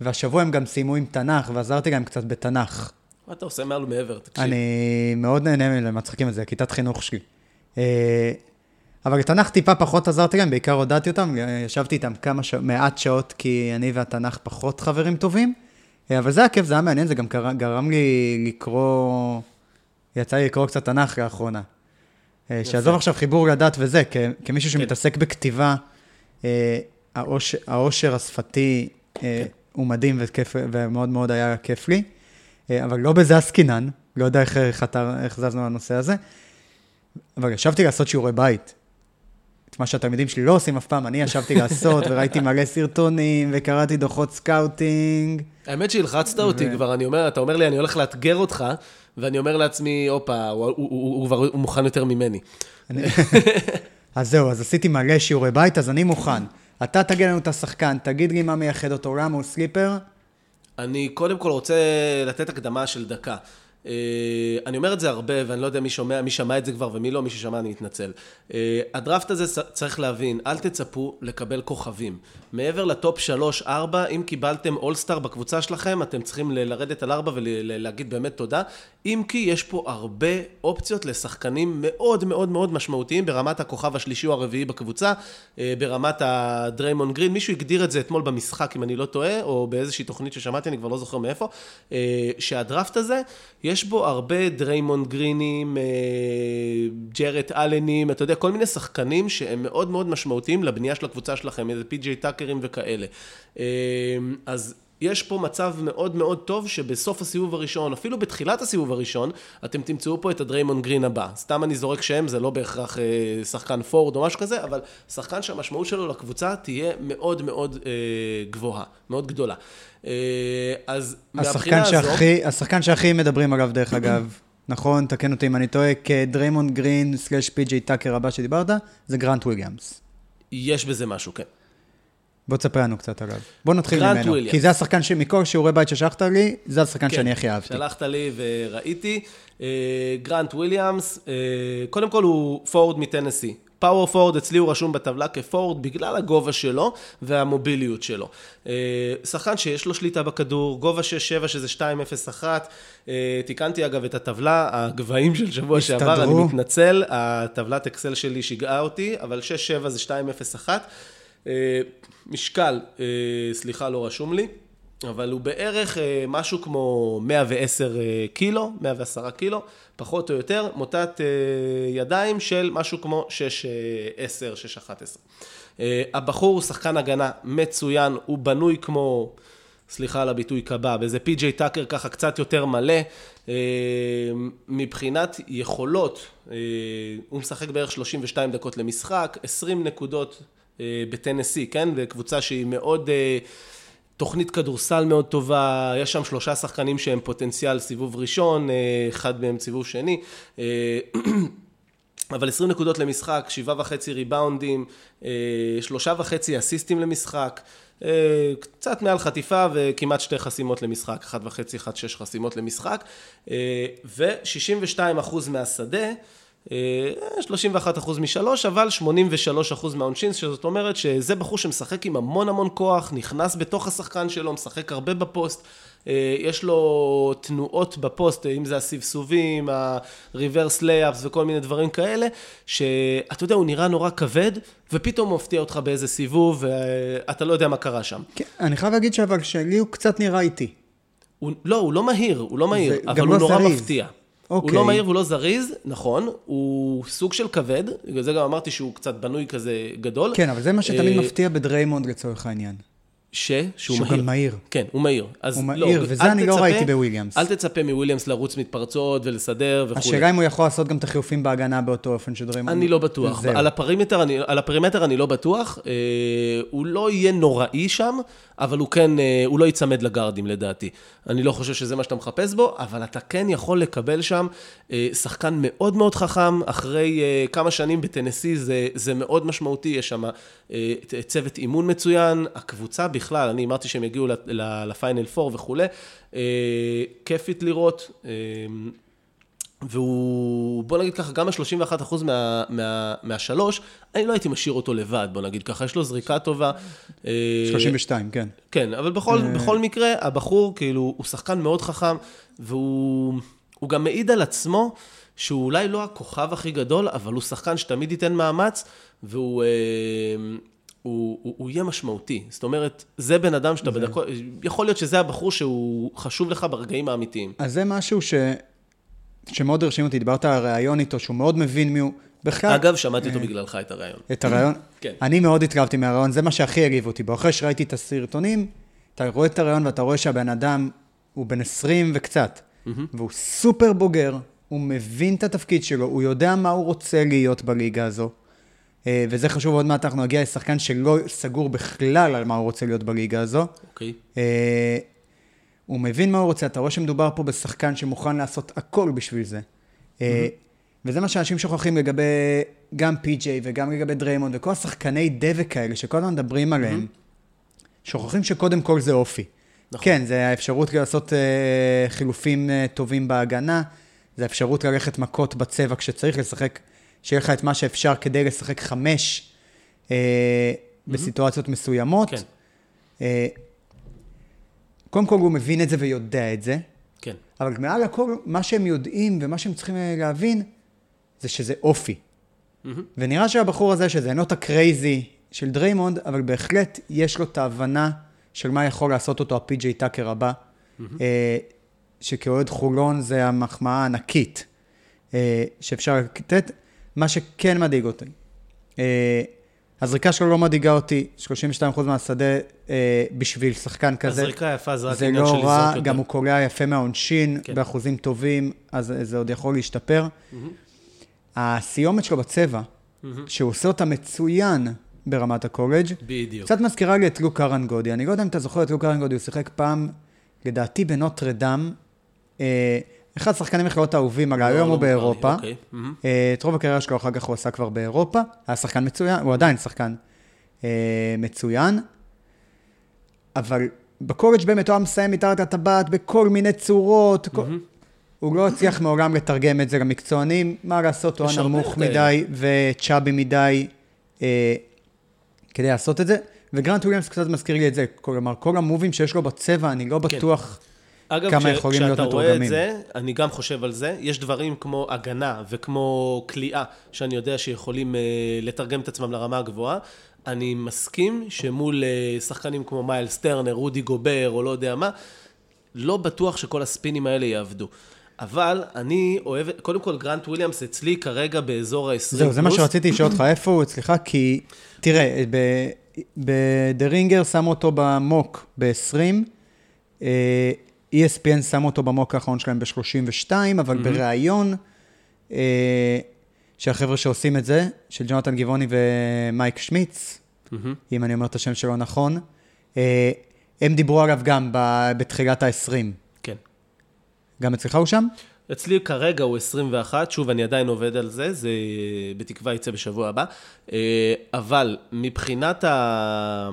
והשבוע הם גם סיימו עם תנ"ך, ועזרתי להם קצת בתנ"ך. מה אתה עושה מעל ומעבר? תקשיב. אני מאוד נהנה מהם, מצחיקים את זה, כיתת חינוך שלי. אה, אבל לתנ"ך טיפה פחות עזרתי להם, בעיקר הודעתי אותם, ישבתי איתם כמה שעות, מעט שעות, כי אני והתנ"ך פחות חברים טובים. אה, אבל זה היה כיף, זה היה מעניין, זה גם גר- גרם לי לקרוא, יצא לי לקרוא קצת תנ"ך לאחרונה. אה, שעזוב עכשיו חיבור לדת וזה, כ- כמישהו שמתעסק בכתיבה, אה, העושר, השפתי אה, הוא מדהים וכיף, ומאוד מאוד היה כיף לי. אבל לא בזה עסקינן, לא יודע איך, איך, איך זזנו לנושא הזה. אבל ישבתי לעשות שיעורי בית. את מה שהתלמידים שלי לא עושים אף פעם, אני ישבתי לעשות, וראיתי מלא סרטונים, וקראתי דוחות scouting. האמת שהלחצת אותי כבר, אני אומר, אתה אומר לי, אני הולך לאתגר אותך, ואני אומר לעצמי, הופה, הוא- כבר מוכן יותר ממני. אז זהו, אז עשיתי מלא שיעורי בית, אז אני מוכן. אתה תגיד לנו את השחקן, תגיד לי מה מייחד אותו, למה הוא sleeper? אני קודם כל רוצה לתת הקדמה של דקה. אה, אני אומר את זה הרבה, ואני לא יודע מי שומע, מי שמע את זה כבר ומי לא, מי ששמע אני מתנצל. אה, הדראפט הזה צריך להבין, אל תצפו לקבל כוכבים. מעבר לטופ 3-4, אם קיבלתם אולסטאר בקבוצה שלכם, אתם צריכים לרדת על 4 ולהגיד באמת תודה. אם כי יש פה הרבה אופציות לשחקנים מאוד מאוד מאוד משמעותיים ברמת הכוכב השלישי או הרביעי בקבוצה, אה, ברמת הדריימון גרין, מישהו הגדיר את זה אתמול במשחק, אם אני לא טועה, או באיזושהי תוכנית ששמעתי, אני כבר לא זוכר מאיפה, אה, שהדראפט הזה, יש בו הרבה דריימון גרינים, אה, ג'רד אלנים, אתה יודע, כל מיני שחקנים שהם מאוד מאוד משמעותיים לבנייה של הקבוצה שלכם, איזה פי.ג'יי טאקרים וכאלה. אה, אז יש פה מצב מאוד מאוד טוב שבסוף הסיבוב הראשון, אפילו בתחילת הסיבוב הראשון, אתם תמצאו פה את הדריימון גרין הבא. סתם אני זורק שם, זה לא בהכרח אה, שחקן פורד או משהו כזה, אבל שחקן שהמשמעות שלו לקבוצה תהיה מאוד מאוד אה, גבוהה, מאוד גדולה. אה, אז מהבחינה. שהכי, השחקן שהכי מדברים עליו, דרך אגב, נכון, תקן אותי אם אני טועה, כדריימונד גרין slash פי.ג'יי טאקר הבא שדיברת, זה גרנט וויליאמס. יש בזה משהו, כן. בוא תספר לנו קצת עליו. בוא נתחיל גרנט ממנו. וויליאמס. כי זה השחקן שמכל שיעורי בית ששלחת לי, זה השחקן כן, שאני הכי אהבתי. שלחת לי וראיתי. אה, גרנט וויליאמס, אה, קודם כל הוא פורוורד מטנסי. פאוור פורד, אצלי הוא רשום בטבלה כפורד בגלל הגובה שלו והמוביליות שלו. אה, שחקן שיש לו שליטה בכדור, גובה 6-7 שזה 2-0-1. אה, תיקנתי אגב את הטבלה, הגבהים של שבוע שעבר, אני הסתדרו. מתנצל, הטבלת אקסל שלי שיגעה אותי, אבל 6-7 זה 2-0-1. אה, משקל, אה, סליחה, לא רשום לי. אבל הוא בערך אה, משהו כמו 110 אה, קילו, 110 קילו, פחות או יותר, מוטת ידיים של משהו כמו 6-10, 6-11. אה, הבחור הוא שחקן הגנה מצוין, הוא בנוי כמו, סליחה על הביטוי קבב, איזה פי.ג'יי טאקר ככה קצת יותר מלא. מבחינת יכולות, הוא משחק בערך 32 דקות למשחק, 20 נקודות בטנסי, כן? וקבוצה שהיא מאוד... אה, תוכנית כדורסל מאוד טובה, יש שם שלושה שחקנים שהם פוטנציאל סיבוב ראשון, אה, אחד מהם סיבוב שני. אה, אבל 20 נקודות למשחק, שבעה וחצי ריבאונדים, אה, שלושה וחצי אסיסטים למשחק, אה, קצת מעל חטיפה וכמעט שתי חסימות למשחק, אחת וחצי, אחת שש חסימות למשחק, אה, ו-62 אחוז מהשדה, אה, 31 אחוז משלוש, אבל 83 אחוז מהעונשין, שזאת אומרת שזה בחור שמשחק עם המון המון כוח, נכנס בתוך השחקן שלו, משחק הרבה בפוסט, אה, יש לו תנועות בפוסט, אם זה הסבסובים, ה-reverse layups וכל מיני דברים כאלה, שאתה יודע, הוא נראה נורא כבד, ופתאום הוא מפתיע אותך באיזה סיבוב, ואתה לא יודע מה קרה שם. כן, אני חייב להגיד שאבל שלי הוא קצת נראה איטי. הוא, לא, הוא לא מהיר, הוא לא מהיר, אבל הוא לא נורא זריז. מפתיע. אוקיי. הוא לא מהיר והוא לא זריז, נכון, הוא סוג של כבד, בגלל זה גם אמרתי שהוא קצת בנוי כזה גדול. כן, אבל זה מה שתמיד אה, מפתיע בדריימונד לצורך העניין. ש... שהוא שהוא מהיר. גם מהיר. כן, הוא מהיר. אז הוא לא, מהיר, וזה אל אני לא תצפה- ראיתי בוויליאמס. אל תצפה מוויליאמס לרוץ מתפרצות ולסדר וכולי. השאלה אם הוא יכול לעשות גם את החילופים בהגנה באותו אופן שדרימונד. אני לא בטוח. זהו. על ה perimeter, אני, על ה perimeter אני לא בטוח. אה, הוא לא יהיה נוראי שם, אבל הוא כן, אה, הוא לא ייצמד לגארדים לדעתי. אני לא חושב שזה מה שאתה מחפש בו, אבל אתה כן יכול לקבל שם אה, שחקן מאוד מאוד חכם. אחרי אה, כמה שנים בטנסי זה, זה מאוד משמעותי, יש שם אה, צוות אימון מצוין, הקבוצה בכלל, אני אמרתי שהם יגיעו לפיינל 4 וכולי. אה, כיפית לראות. אה, והוא, בוא נגיד ככה, גם ה-31% מה, מה, מהשלוש, אני לא הייתי משאיר אותו לבד, בוא נגיד ככה, יש לו זריקה טובה. אה, 32, כן. כן, אבל בכל, בכל מקרה, הבחור, כאילו, הוא שחקן מאוד חכם, והוא הוא גם מעיד על עצמו שהוא אולי לא הכוכב הכי גדול, אבל הוא שחקן שתמיד ייתן מאמץ, והוא... אה, הוא, הוא, הוא יהיה משמעותי. זאת אומרת, זה בן אדם שאתה בדקות, יכול להיות שזה הבחור שהוא חשוב לך ברגעים האמיתיים. אז זה משהו ש... שמאוד הרשים אותי, דיברת על הראיון איתו, שהוא מאוד מבין מי הוא. בכלל, אגב, שמעתי אותו בגללך את הרעיון. את הרעיון, כן. אני מאוד התלהבתי מהרעיון, זה מה שהכי הגיב אותי בו. אחרי שראיתי את הסרטונים, אתה רואה את הרעיון ואתה רואה שהבן אדם הוא בן 20 וקצת, והוא סופר בוגר, הוא מבין את התפקיד שלו, הוא יודע מה הוא רוצה להיות בליגה הזו. אה, וזה חשוב, עוד מעט אנחנו נגיע לשחקן שלא סגור בכלל על מה הוא רוצה להיות בליגה הזו. אוקיי? אה, הוא מבין מה הוא רוצה, אתה רואה שמדובר פה בשחקן שמוכן לעשות הכל בשביל זה. אה, וזה מה שאנשים שוכחים לגבי גם פי.ג'יי וגם לגבי דריימונד וכל השחקני דבק האלה שכל הזמן מדברים עליהם. שוכחים שקודם כל זה אופי. נכון. כן, זה האפשרות לעשות אה, חילופים אה, טובים בהגנה, זה האפשרות ללכת מכות בצבע כשצריך לשחק, שיהיה לך את מה שאפשר כדי לשחק חמש אה, בסיטואציות מסוימות. כן. אה, קודם כל הוא מבין את זה ויודע את זה, כן. אבל מעל הכל, מה שהם יודעים ומה שהם צריכים אה, להבין, זה שזה אופי. ונראה שהבחור הזה, שזה אינו את הקרייזי של דריימונד, אבל בהחלט יש לו את ההבנה של מה יכול לעשות אותו הפי.ג'יי טאקר הבא, אה, שכאוהד חולון זה המחמאה הענקית אה, שאפשר לתת. מה שכן מדאיג אותי, אה, הזריקה שלו לא מדאיגה אותי, 32% מהשדה אה, בשביל שחקן כזה. הזריקה היפה זה רק זה עניין של לא לזרוק רע, יותר. גם הוא קולע יפה מהעונשין, כן. באחוזים טובים, אז זה עוד יכול להשתפר. הסיומת שלו בצבע, שהוא עושה אותה מצוין ברמת הקולג', בדיוק. קצת מזכירה לי את לוק ארנגודי. אני לא יודע אם אתה זוכר את לוק ארנגודי, הוא שיחק פעם, לדעתי בנוטרדם, אה, אחד השחקנים מכללות האהובים עליי, לא, היום לא הוא לי, באירופה. אוקיי. אה, את רוב הקריירה שלו אחר כך הוא עשה כבר באירופה, היה שחקן מצוין, הוא עדיין שחקן אה, מצוין, אבל בקולג' באמת הוא היה מסיים מתחת לטבעת בכל מיני צורות. הוא לא הצליח מעולם לתרגם את זה למקצוענים, מה לעשות, הוא היה נמוך. מדי ו chubby מדי אה, כדי לעשות את זה, וגרנט וויליאמס קצת מזכיר לי את זה, כלומר, כל המובים שיש לו בצבע, אני לא כן. בטוח... אגב, כמה כש- יכולים להיות כשאתה רואה את מתורגמים. זה, אני גם חושב על זה. יש דברים כמו הגנה וכמו כליאה, שאני יודע שיכולים אה, לתרגם את עצמם לרמה הגבוהה. אני מסכים שמול אה, שחקנים כמו מיילס טרנר, רודי גובר, או לא יודע מה, לא בטוח שכל הספינים האלה יעבדו. אבל אני אוהב, קודם כל גרנט וויליאמס אצלי כרגע באזור ה-20 זהו, זה מה שרציתי לשאול אותך, איפה הוא אצלך? כי, תראה, ב"דה רינגר שמו אותו ב mock ב-20, אה, ESPN שמו אותו ב mock האחרון שלהם ב-32, אבל בריאיון אה, שהחבר'ה שעושים את זה, של ג'ונתן גבעוני ומייק שמיץ, אם אני אומר את השם שלו נכון, אה, הם דיברו עליו גם ב- בתחילת ה-20. כן. גם אצלך הוא שם? אצלי כרגע הוא 21, שוב, אני עדיין עובד על זה, זה בתקווה יצא בשבוע הבא, אה, אבל מבחינת ה...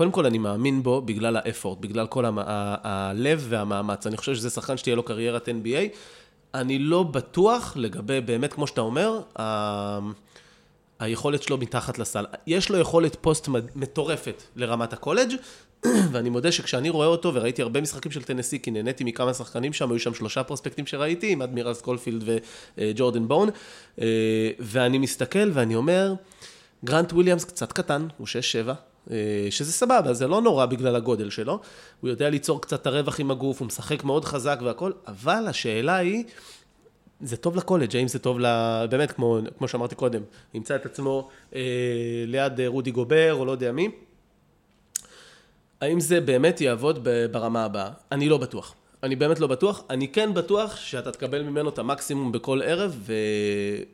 קודם כל, אני מאמין בו בגלל האפורט, בגלל כל המ... ה- הלב והמאמץ. אני חושב שזה שחקן שתהיה לו קריירת NBA. אני לא בטוח לגבי, באמת, כמו שאתה אומר, ה... היכולת שלו מתחת לסל. יש לו יכולת פוסט מטורפת לרמת הקולג', ואני מודה שכשאני רואה אותו, וראיתי הרבה משחקים של טנסי, כי נהניתי מכמה שחקנים שם, היו שם שלושה פרוספקטים שראיתי, עם אדמירל סקופילד וג'ורדן בון, אה, ואני מסתכל ואני אומר, גרנט וויליאמס קצת קטן, הוא 6-7. אה, שזה סבבה, זה לא נורא בגלל הגודל שלו. הוא יודע ליצור קצת את הרווח עם הגוף, הוא משחק מאוד חזק והכל, אבל השאלה היא, זה טוב לקולג', האם זה טוב ל... באמת, כמו, כמו שאמרתי קודם, ימצא את עצמו אה, ליד אה, רודי גובר, או לא יודע מי. האם זה באמת יעבוד ברמה הבאה? אני לא בטוח. אני באמת לא בטוח. אני כן בטוח שאתה תקבל ממנו את המקסימום בכל ערב, ו...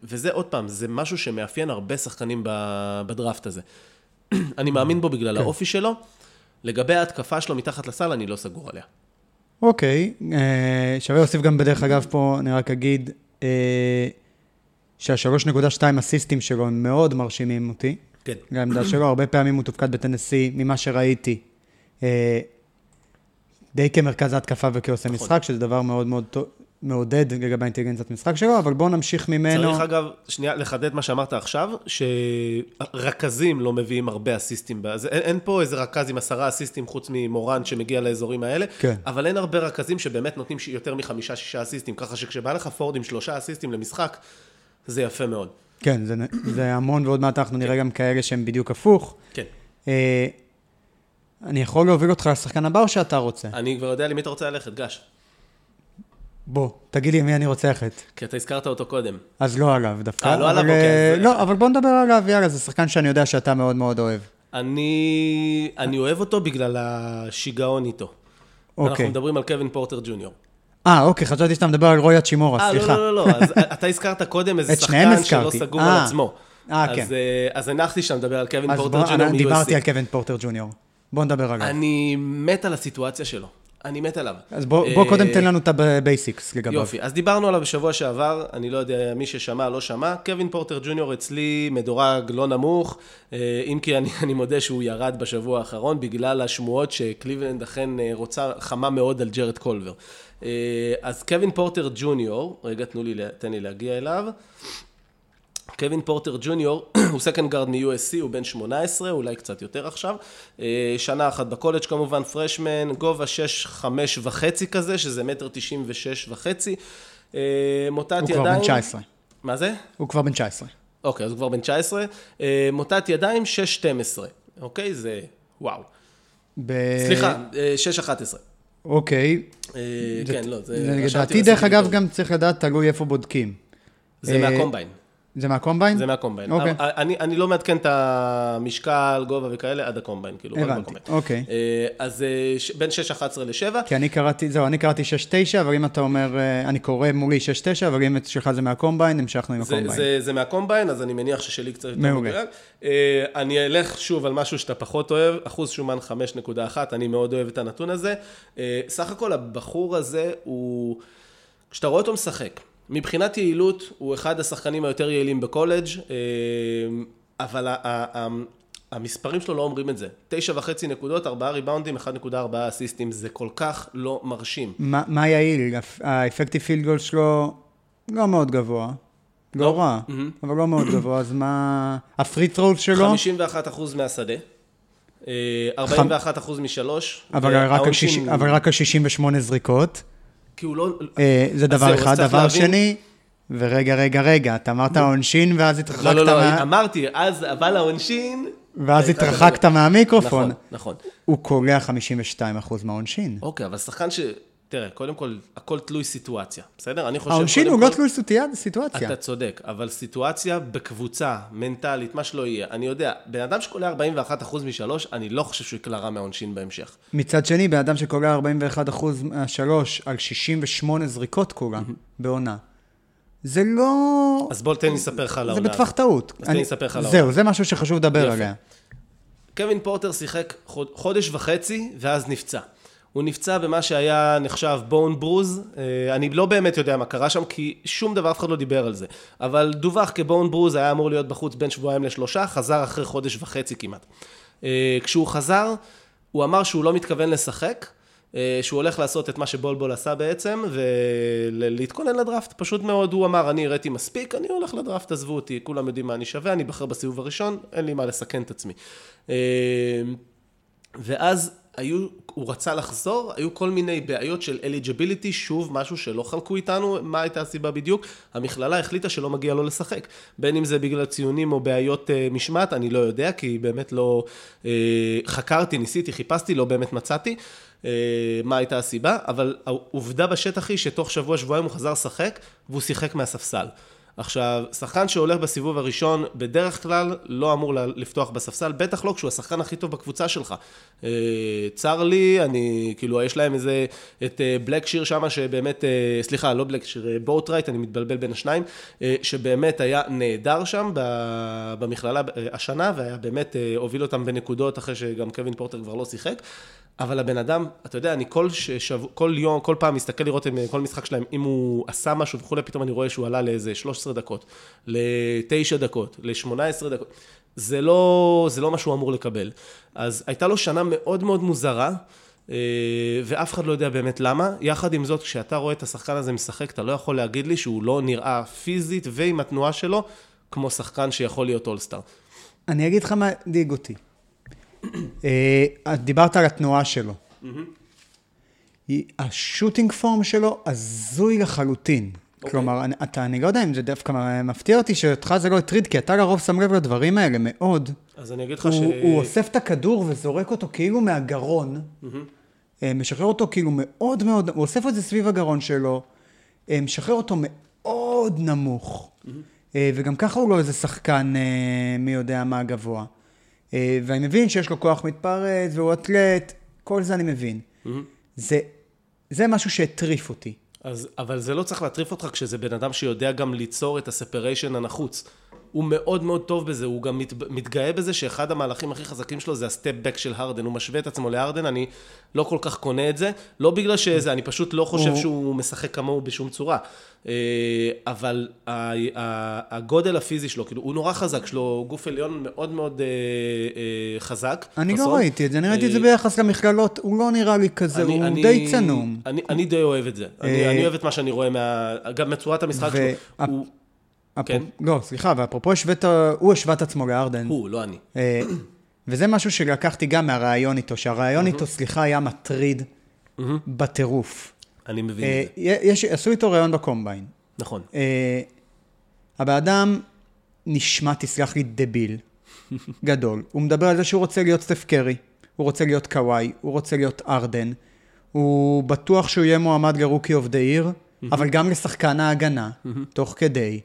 וזה עוד פעם, זה משהו שמאפיין הרבה שחקנים בדראפט הזה. אני מאמין בו בגלל האופי שלו. לגבי ההתקפה שלו מתחת לסל, אני לא סגור עליה. אוקיי, אה, שווה להוסיף גם בדרך אגב פה, אני רק אגיד, אה, שה-3.2 אסיסטים שלו הם מאוד מרשימים אותי. כן. לעמדה שלו, הרבה פעמים הוא תופקד בטנסי, ממה שראיתי, אה, די כמרכז ההתקפה וכעושה נכון. משחק, שזה דבר מאוד מאוד טוב- מעודד לגבי האינטליגנציית משחק שלו, אבל בואו נמשיך ממנו. צריך אגב, שנייה, לחדד מה שאמרת עכשיו, שרכזים לא מביאים הרבה אסיסטים. אז אין, אין פה איזה רכז עם עשרה אסיסטים חוץ ממורן שמגיע לאזורים האלה, כן. אבל אין הרבה רכזים שבאמת נותנים יותר מחמישה-שישה אסיסטים, ככה שכשבא לך פורד עם שלושה אסיסטים למשחק, זה יפה מאוד. כן, זה, זה המון, ועוד מעט אנחנו נראה גם כאלה שהם בדיוק הפוך. כן. אה, אני יכול להוביל אותך לשחקן הבא או שאתה רוצה? אני כבר יודע למי אתה רוצה ללכת, גש. בוא, תגיד לי מי אני רוצה ללכת. כי אתה הזכרת אותו קודם. אז לא עליו דווקא. אה, לא עליו, אוקיי, אה, לא, אבל בוא נדבר עליו, יאללה, זה שחקן שאני יודע שאתה מאוד מאוד אוהב. אני, אני אוהב אותו בגלל השיגעון איתו. אנחנו אוקיי. מדברים על קווין פורטר ג'וניור. אה, אוקיי, חשבתי שאתה מדבר על רוי האצ'ימורה, אה, לא, סליחה. לא, לא, לא, אז אתה הזכרת קודם איזה שחקן שלא. סגור אה. על עצמו. אה, כן. אה, אז הנחתי שאתה מדבר על קווין פורטר ג'וניור מ-USC. דיברתי על קווין פורטר ג'וניור. בוא נדבר עליו. אני מת על הסיטואציה שלו. אני מת עליו. אז בוא, בוא אה, קודם תן לנו את ה basics לגביו. יופי, אז דיברנו עליו בשבוע שעבר, אני לא יודע מי ששמע, לא שמע. קווין פורטר ג'וניור אצלי מדורג לא נמוך, אה, אם כי אני, אני מודה שהוא ירד בשבוע האחרון, בגלל השמועות שקליבלנד אכן אה, רוצה, חמה מאוד על ג'רד קולבר. אז קווין פורטר ג'וניור, רגע, תנו לי, תן לי להגיע אליו. קווין פורטר ג'וניור הוא second guard מ-USC, הוא בן 18, אולי קצת יותר עכשיו. אה, שנה אחת בקולג' כמובן, freshman, גובה 6, 5 וחצי כזה, שזה מטר 96 וחצי. אה, מוטת הוא ידיים... כבר בן 19. מה זה? הוא כבר בן 19. אוקיי, אז הוא כבר בן 19. אה, מוטת ידיים 6-12, אוקיי? זה וואו. ב... סליחה, אה, 6-11. אוקיי. אה, כן, לא, זה... לדעתי, דרך אגב. גם צריך לדעת, תלוי איפה בודקים. זה מה combine. זה מה combine? זה מה combine. אוקיי. אני, אני לא מעדכן את המשקל, גובה וכאלה עד ה combine, כאילו, הבנתי. אוקיי. אה, אז אה, בין 6-11 ל-7. כי אני קראתי, זהו, אני קראתי 6-9, אבל אם אתה אומר, אה, אני קורא מולי 6-9, אבל אם שלך זה מה combine, המשכנו עם ה combine. זה, זה מה combine, אז אני מניח ששלי קצת יותר. אה, אני אלך שוב על משהו שאתה פחות אוהב, אחוז שומן 5.1, אני מאוד אוהב את הנתון הזה. סך הכל הבחור הזה הוא, כשאתה רואה אותו משחק, מבחינת יעילות הוא אחד השחקנים היותר יעילים בקולג', אה, אבל המספרים שלו לא אומרים את זה. תשע וחצי נקודות, ארבעה ריבאונדים, 1.4 אסיסטים, זה כל כך לא מרשים. מה מה יעיל? האפקטיב פילד גול שלו לא מאוד גבוה. לא. לא רע, מהמם. אבל לא מאוד גבוה, אז מה... הפרי ת'רול שלו? 51 אחוז מהשדה, אה, 41 אחוז משלוש. אבל רק, על והעונשין- שיש- אבל רק על 68 זריקות. כי הוא לא... אה, זה דבר אחד. דבר שני, ורגע, רגע, רגע, אתה אמרת עונשין ואז התרחקת לא, לא, לא, מה- אמרתי, אז אבל העונשין... ואז התרחקת מהמיקרופון. נכון, נכון. הוא קולע 52% מהעונשין. אוקיי, אבל שחקן ש... תראה, קודם כל, הכל תלוי סיטואציה, בסדר? אני חושב... העונשין הוא לא תלוי סיטואציה-. אתה צודק, אבל סיטואציה בקבוצה, מנטלית, מה שלא יהיה. אני יודע, בן אדם שקולע 41% משלוש, אני לא חושב שהוא יקלע רע מהעונשין בהמשך. מצד שני, בן אדם שקולע 41% מהשלוש על 68 זריקות קולע בעונה, זה לא... אז בוא תן לי לספר לך על זה העונה. בטווח טעות. אז תן לי לספר לך על זהו, העונה. זה משהו שחשוב לדבר. עליה. קווין פורטר שיחק חוד- חודש וחצי, ואז נפצע. הוא נפצע במה שהיה נחשב בון ברוז, אה, אני לא באמת יודע מה קרה שם, כי שום דבר, אף אחד לא דיבר על זה. אבל דווח כבון ברוז, היה אמור להיות בחוץ בין שבועיים לשלושה, חזר אחרי חודש וחצי כמעט. אה, כשהוא חזר, הוא אמר שהוא לא מתכוון לשחק, אה, שהוא הולך לעשות את מה שבולבול עשה בעצם, ולהתכונן לדראפט. פשוט מאוד, הוא אמר, אני הראיתי מספיק, אני הולך לדראפט, עזבו אותי, כולם יודעים מה אני שווה, אני אבחר בסיבוב הראשון, אין לי מה לסכן את עצמי. ואז היו, הוא רצה לחזור, היו כל מיני בעיות של אליג'ביליטי, שוב, משהו שלא חלקו איתנו, מה הייתה הסיבה בדיוק? המכללה החליטה שלא מגיע לו לשחק. בין אם זה בגלל ציונים או בעיות אה, משמעת, אני לא יודע, כי באמת לא אה, חקרתי, ניסיתי, חיפשתי, לא באמת מצאתי אה, מה הייתה הסיבה, אבל העובדה בשטח היא שתוך שבוע, שבועיים הוא חזר לשחק, והוא שיחק מהספסל. עכשיו, שחקן שהולך בסיבוב הראשון, בדרך כלל לא אמור לפתוח בספסל, בטח לא כשהוא השחקן הכי טוב בקבוצה שלך. אה, צר לי, אני, כאילו, יש להם איזה, את אה, שיר שם, שבאמת, אה, סליחה, לא בלק שיר, בוטרייט, אני מתבלבל בין השניים, שבאמת היה נהדר שם במכללה השנה, והיה באמת, הוביל אותם בנקודות אחרי שגם קווין פורטר כבר לא שיחק. אבל הבן אדם, אתה יודע, אני כל, ששב, כל יום, כל פעם מסתכל לראות עם כל משחק שלהם, אם הוא עשה משהו וכולי, פתאום אני רואה שהוא עלה לאיזה 13 דקות, ל-9 דקות, ל-18 דקות. זה לא, זה לא מה שהוא אמור לקבל. אז הייתה לו שנה מאוד מאוד מוזרה, אה, ואף אחד לא יודע באמת למה. יחד עם זאת, כשאתה רואה את השחקן הזה משחק, אתה לא יכול להגיד לי שהוא לא נראה פיזית ועם התנועה שלו, כמו שחקן שיכול להיות אולסטאר. אני אגיד לך מה הדאיג אותי. אה, דיברת על התנועה שלו. השוטינג פורם שלו הזוי לחלוטין. Okay. אוקיי. כלומר, אתה, אני לא יודע אם זה דווקא מפתיע אותי שאותך זה לא הטריד, כי אתה לרוב שם לב לדברים האלה מאוד. אז אני אגיד לך ש... הוא אוסף את הכדור וזורק אותו כאילו מהגרון, mm-hmm. משחרר אותו כאילו מאוד מאוד, הוא אוסף את זה סביב הגרון שלו, אה, משחרר אותו מאוד נמוך, mm-hmm. וגם ככה הוא לא איזה שחקן מי יודע מה גבוה. אה, ואני מבין שיש לו כוח מתפרץ, והוא אתלט, כל זה אני מבין. Mm-hmm. זה, זה משהו שהטריף אותי. אז, אבל זה לא צריך להטריף אותך כשזה בן אדם שיודע גם ליצור את הספריישן הנחוץ. הוא מאוד מאוד טוב בזה, הוא גם מת, מתגאה בזה שאחד המהלכים הכי חזקים שלו זה הסטפ בק של הרדן, הוא משווה את עצמו להרדן, אני לא כל כך קונה את זה, לא בגלל שזה, אני פשוט לא חושב הוא... שהוא משחק כמוהו בשום צורה. אה, אבל הגודל הפיזי שלו, כאילו, הוא נורא חזק, יש לו גוף עליון מאוד מאוד אה, אה, חזק. אני לא ראיתי את זה, אני ראיתי את זה ביחס למכללות, הוא לא נראה לי כזה, הוא די צנום. אני די אוהב את זה, אני אוהב את מה שאני רואה, גם מצורת המשחק שלו. כן. לא, סליחה, ואפרופו השווית, הוא השווה את עצמו לארדן. הוא, לא אני. וזה משהו שלקחתי גם מהראיון איתו, שהראיון איתו, סליחה, היה מטריד בטירוף. אני מבין את זה. יש, עשו איתו ראיון בקומביין. נכון. הבן אדם נשמע, תסלח לי, דביל גדול. הוא מדבר על זה שהוא רוצה להיות סטף קרי, הוא רוצה להיות קוואי, הוא רוצה להיות ארדן, הוא בטוח שהוא יהיה מועמד לרוקי אוף דה עיר, אבל גם לשחקן ההגנה, תוך כדי.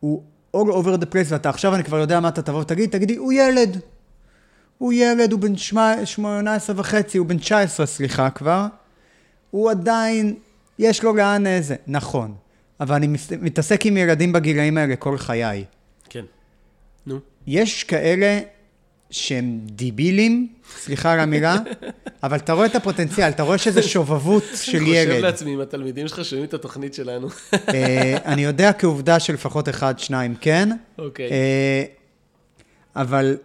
הוא all over the place, ואתה עכשיו, אני כבר יודע מה אתה תבוא ותגיד, תגידי, הוא ילד. הוא ילד, הוא בן 18 וחצי, הוא בן 19, סליחה כבר. הוא עדיין, יש לו לאן איזה. נכון. אבל אני מתעסק עם ילדים בגילאים האלה כל חיי. כן. נו. יש כאלה שהם דיבילים, סליחה על המילה, אבל אתה רואה את הפוטנציאל, אתה רואה שזה שובבות של ילד. אני חושב לעצמי, אם התלמידים שלך שומעים את התוכנית שלנו. אה, אני יודע כעובדה שלפחות אחד, שניים כן. אוקיי. אה, אבל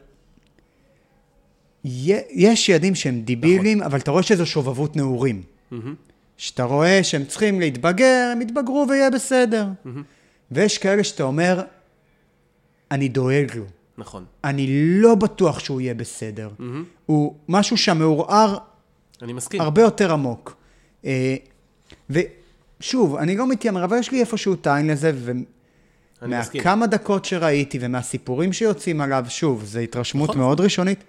יש ילדים שהם דיבילים, נכון. אבל אתה רואה שזו שובבות נעורים. שאתה רואה שהם צריכים להתבגר, הם יתבגרו ויהיה בסדר. ויש כאלה שאתה אומר, אני דואג לו. נכון. אני לא בטוח שהוא יהיה בסדר. Mm-hmm. הוא משהו שם מעורער... אני מסכים. הרבה יותר עמוק. אה, ושוב, אני לא מתיימר, אבל יש לי איפשהו טעין לזה, ומהכמה דקות שראיתי ומהסיפורים שיוצאים עליו, שוב, זו התרשמות נכון. מאוד ראשונית,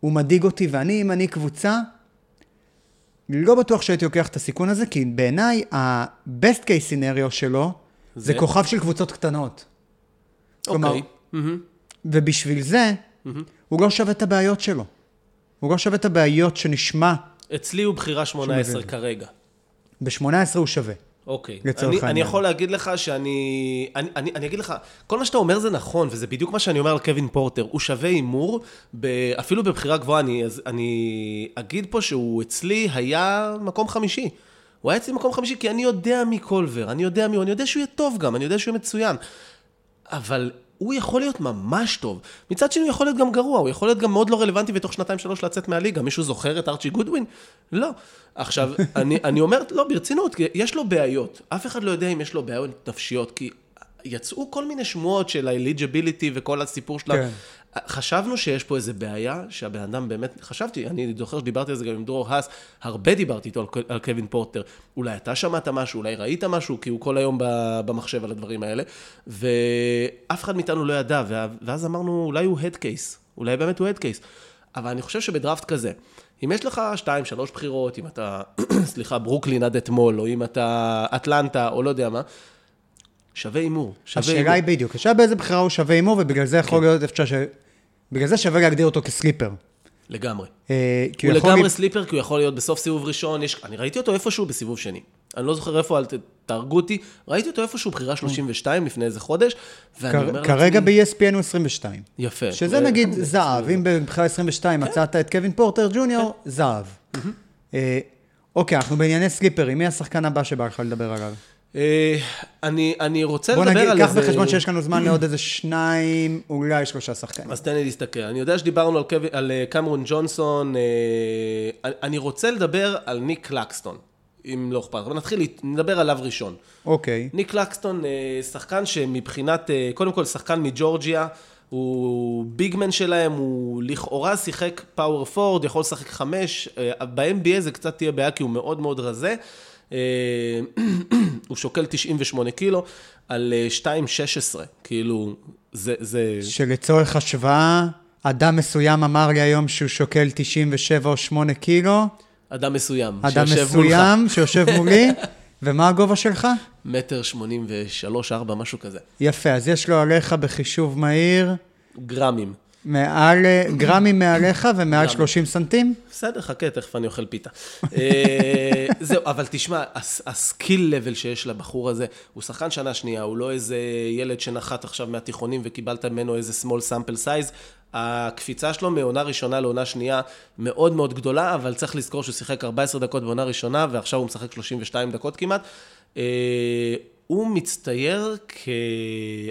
הוא מדאיג אותי, ואני, אם אני קבוצה, לא בטוח שהייתי לוקח את הסיכון הזה, כי בעיניי, ה-best case scenario שלו, זה, זה כוכב של קבוצות קטנות. אוקיי. כלומר, mm-hmm. ובשביל זה, mm-hmm. הוא לא שווה את הבעיות שלו. הוא לא שווה את הבעיות שנשמע... אצלי הוא בחירה 18 כרגע. ב-18 הוא שווה. אוקיי. לצורך העניין. אני יכול להגיד לך שאני... אני, אני, אני אגיד לך, כל מה שאתה אומר זה נכון, וזה בדיוק מה שאני אומר על קווין פורטר. הוא שווה הימור, אפילו בבחירה גבוהה, אני, אני אגיד פה שהוא אצלי היה מקום חמישי. הוא היה אצלי מקום חמישי כי אני יודע מי קולבר, אני יודע מי הוא, אני יודע שהוא יהיה טוב גם, אני יודע שהוא יהיה מצוין. אבל הוא יכול להיות ממש טוב. מצד שני הוא יכול להיות גם גרוע, הוא יכול להיות גם מאוד לא רלוונטי ותוך שנתיים שלוש לצאת מהליגה. מישהו זוכר את ארצ'י גודווין? לא. עכשיו, אני, אני אומר, לא, ברצינות, יש לו בעיות. אף אחד לא יודע אם יש לו בעיות נפשיות, כי יצאו כל מיני שמועות של ה-eligibility וכל הסיפור שלה. כן. חשבנו שיש פה איזה בעיה, שהבן אדם באמת, חשבתי, אני זוכר שדיברתי על זה גם עם דרור האס, הרבה דיברתי איתו על, על קווין פורטר. אולי אתה שמעת משהו, אולי ראית משהו, כי הוא כל היום במחשב על הדברים האלה, ואף אחד מאיתנו לא ידע, ואז אמרנו, אולי הוא הד קייס, אולי באמת הוא הד קייס. אבל אני חושב שבדראפט כזה, אם יש לך שתיים, שלוש בחירות, אם אתה, סליחה, ברוקלין עד אתמול, או אם אתה אטלנטה, או לא יודע מה, שווה הימור. השאלה. היא בדיוק, השאלה באיזה בחירה הוא שווה הימור, ובגלל זה כן. יכול להיות אפשר. בגלל זה שווה להגדיר אותו כסליפר. לגמרי. אה, הוא יכול לגמרי להיות- סליפר, כי הוא יכול להיות בסוף סיבוב ראשון. יש... אני ראיתי אותו איפשהו בסיבוב שני. אני לא זוכר איפה, אל ת- תהרגו אותי. ראיתי אותו איפשהו בחירה 32 לפני איזה חודש, ואני כ- אומר כרגע לעצמי, ב-ESPN הוא 22. יפה. שזה ו- נגיד זהב, אם בבחירה 22 כן. מצאת את קווין פורטר ג'וניור, זהב. אה, אוקיי, אנחנו בענייני סליפרים, מי השחקן הבא שבא לך לדבר עליו? אה, אני, אני רוצה בוא לדבר נגיד, על קח איזה... בחשבון שיש לנו זמן לעוד איזה שניים, אולי שלושה שחקנים. אז תן לי להסתכל. אני יודע שדיברנו על, קווי, על אה, קמרון ג'ונסון, אה, אני- אני רוצה לדבר על ניק קלקסטון, אם לא אכפת. אבל נתחיל, נדבר עליו ראשון. אוקיי. ניק קלקסטון, אה, שחקן שמבחינת, אה, קודם כל שחקן מג'ורג'יה, הוא ביגמן שלהם, הוא לכאורה שיחק פאוור פורד, יכול לשחק חמש, אה, ב-NBA זה קצת תהיה בעיה כי הוא מאוד מאוד רזה. אה, הוא שוקל 98 קילו על אה, 2.16, כאילו, זה, זה, שלצורך השוואה, אדם מסוים אמר לי היום שהוא שוקל 97 או 8 קילו, אדם מסוים, אדם שיושב מסוים שיושב מולי, ומה הגובה שלך? מולך, מטר 83, 4, משהו כזה. יפה, אז יש לו עליך בחישוב מהיר, גרמים. מעל, גרמים מעליך ומעל 30 סנטים? בסדר, חכה, תכף אני אוכל פיתה. אה, זהו, אבל תשמע, הס- הסקיל לבל שיש לבחור הזה, הוא שחקן שנה שנייה, הוא לא איזה ילד שנחת עכשיו מהתיכונים וקיבלת ממנו איזה small sample size. הקפיצה שלו מעונה ראשונה לעונה שנייה מאוד מאוד גדולה, אבל צריך לזכור שהוא שיחק 14 דקות בעונה ראשונה, ועכשיו הוא משחק 32 דקות כמעט. הוא מצטייר כ...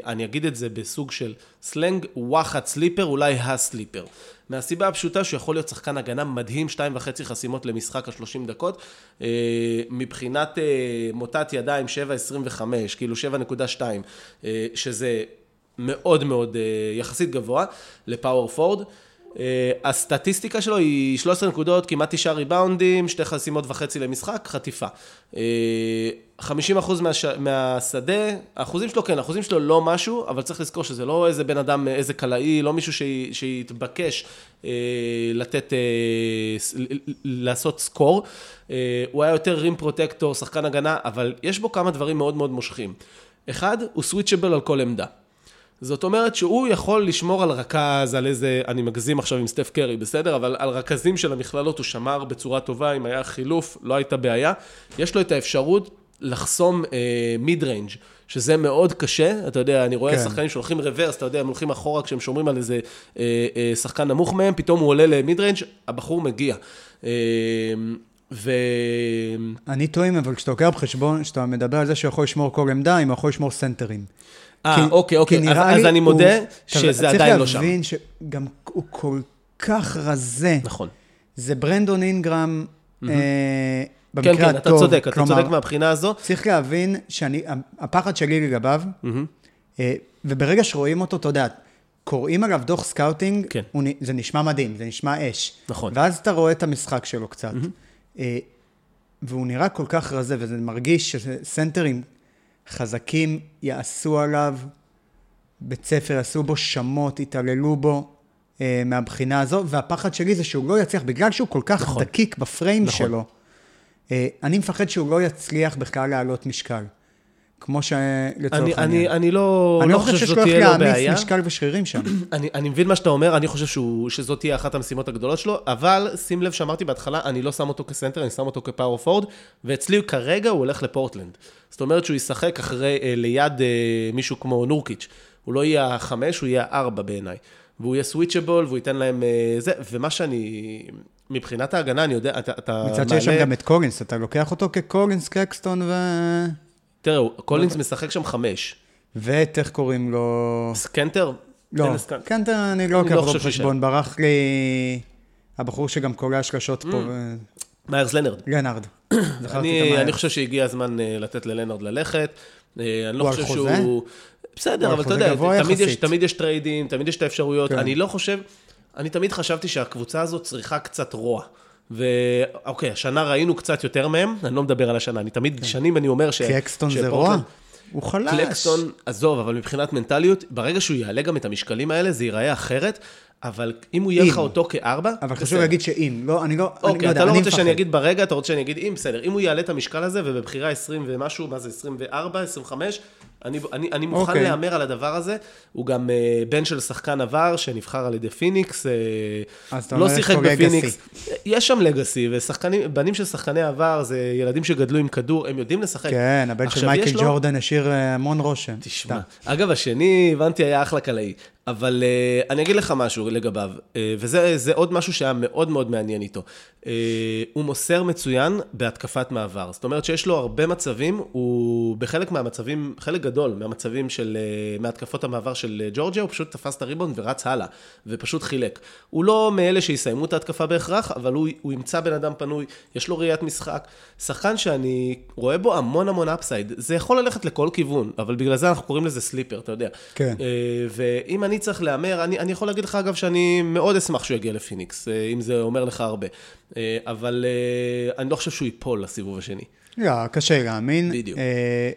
אני אגיד את זה בסוג של סלנג, וואחד סליפר, אולי הסליפר. מהסיבה הפשוטה שהוא יכול להיות שחקן הגנה מדהים, שתיים וחצי חסימות למשחק ה-30 דקות. אה, מבחינת אה, מוטת ידיים 7.25, כאילו 7.2, אה, שזה מאוד מאוד יחסית גבוה לפאוור פורד. אה, הסטטיסטיקה שלו היא 13 נקודות, כמעט 9 ריבאונדים, שתי חסימות וחצי למשחק, חטיפה. אה, 50% מהש... מהשדה, האחוזים שלו כן, האחוזים שלו לא משהו, אבל צריך לזכור שזה לא איזה בן אדם, איזה קלעי, לא מישהו ש... שיתבקש אה, לתת, אה, לעשות score. אה, הוא היה יותר rim protector, שחקן הגנה, אבל יש בו כמה דברים מאוד מאוד מושכים. אחד, הוא switchable על כל עמדה. זאת אומרת שהוא יכול לשמור על רכז, על איזה, אני מגזים עכשיו עם סטף קרי, בסדר? אבל על רכזים של המכללות הוא שמר בצורה טובה, אם היה חילוף, לא הייתה בעיה. יש לו את האפשרות לחסום mid range, שזה מאוד קשה, אתה יודע, אני רואה כן. שחקנים שהולכים reverse, אתה יודע, הם הולכים אחורה כשהם שומרים על איזה אה, אה, שחקן נמוך מהם, פתאום הוא עולה ל mid-range, הבחור מגיע. אה, ו... אני טועים, אבל כשאתה לוקח בחשבון, כשאתה מדבר על זה שהוא יכול לשמור כל עמדה, אם הוא יכול לשמור סנטרים. אה, אוקיי, אוקיי, אז, אז אני הוא- מודה אתה- שזה עדיין לא שם. צריך להבין שגם הוא כל כך רזה. נכון. זה ברנדון אינגרם, אה, כן, במקרה כן, אתה הטוב. צודק, אתה כלומר, צודק מהבחינה הזו. צריך להבין שאני, הפחד שלי לגביו, אה, וברגע שרואים אותו, אתה יודע, קוראים עליו דוח scouting, כן. הוא זה נשמע מדהים, זה נשמע אש. נכון. ואז אתה רואה את המשחק שלו קצת, אה, והוא נראה כל כך רזה, וזה מרגיש שסנטרים חזקים יעשו עליו בית ספר, יעשו בו שמות, יתעללו בו. אה, מהבחינה הזו, והפחד שלי זה שהוא לא יצליח, בגלל שהוא כל כך נכון. דקיק ב frame נכון. שלו, אה, אני מפחד שהוא לא יצליח בכלל להעלות משקל. כמו שלצורך אני, אני, העניין. אני לא, אני לא לא חושב שיש שזאת לו איך תהיה לו להעמיס בעיה. משקל ושרירים שם. אני, אני מבין מה שאתה אומר, אני חושב שהוא, שזאת תהיה אחת המשימות הגדולות שלו, אבל שים לב שאמרתי בהתחלה, אני לא שם אותו כסנטר, אני שם אותו כפאור פורד, ואצלי כרגע הוא הולך לפורטלנד. זאת אומרת שהוא ישחק אחרי, אה, ליד אה, מישהו כמו נורקיץ'. הוא לא יהיה החמש, הוא יהיה הארבע בעיניי. והוא יהיה סוויצ'בול, והוא ייתן להם אה, זה, ומה שאני, מבחינת ההגנה, אני יודע, אתה, אתה מצד שיש שם גם את קולינס, אתה לוקח אותו כקולינס, קקסטון ו... תראה, קולינס משחק שם חמש. ואת איך קוראים לו? סקנטר? לא, קנטר. אני לא לוקח לא אותו חושב בחשבון, ברח לי הבחור שגם קולע שלשות פה, ו- מאיירס לנרד. את אני, חושב שהגיע הזמן אה, לתת ללנרד ללכת. אה, אני לא חושב? שהוא... בסדר, אבל אתה יודע, יש. תמיד יש טריידים, תמיד יש את האפשרויות. כן. אני לא חושב, אני תמיד חשבתי שהקבוצה הזאת צריכה קצת רוע. ואוקיי, השנה ראינו קצת יותר מהם, אני לא מדבר על השנה, אני תמיד, שנים אני אומר ש... קקסטון זה רוע? הוא חלש. קלקסטון, עזוב, אבל מבחינת מנטליות, ברגע שהוא יעלה גם את המשקלים האלה, זה ייראה אחרת. אבל אם הוא יהיה לך. אותו כארבע, אבל חשוב. להגיד שאם, לא, אני לא, אוקיי, לא אתה יודע, לא רוצה שאני. אגיד ברגע, אתה רוצה שאני אגיד אם, בסדר. אם הוא יעלה את המשקל הזה, ובבחירה 20 ומשהו, מה זה, 24, 25, אני, אני, אני מוכן אוקיי. להמר על הדבר הזה. הוא גם אה, בן של שחקן עבר, שנבחר על ידי פיניקס. אה, לא שיחק בפיניקס. יש שם legacy, ושחקנים, בנים של שחקני עבר, זה ילדים שגדלו עם כדור, הם יודעים לשחק. כן, הבן של מייקל לו- ג'ורדן השאיר אה, המון רושם. תשמע. אגב, השני, הבנתי, היה אחלה קלעי. אבל אה, אני אגיד לך משהו לגביו, אה, וזה זה עוד משהו שהיה מאוד מאוד מעניין איתו. אה, הוא מוסר מצוין בהתקפת מעבר. זאת אומרת שיש לו הרבה מצבים, הוא בחלק מהמצבים, חלק גדול מהמצבים של, uh, מהתקפות המעבר של uh, ג'ורג'יה, הוא פשוט תפס את הריבון ורץ הלאה, ופשוט חילק. הוא לא מאלה שיסיימו את ההתקפה בהכרח, אבל הוא, הוא ימצא בן אדם פנוי, יש לו ראיית משחק. שחקן שאני רואה בו המון המון אפסייד. זה יכול ללכת לכל כיוון, אבל בגלל זה אנחנו קוראים לזה סליפר, אתה יודע. כן. אה, ואם אני צריך להמר, אני, אני יכול להגיד לך, אגב, שאני מאוד אשמח שהוא יגיע לפיניקס, אה, אם זה אומר לך הרבה. אה, אבל אה, אני לא חושב שהוא ייפול לסיבוב השני. לא, קשה להאמין. בדיוק. אה,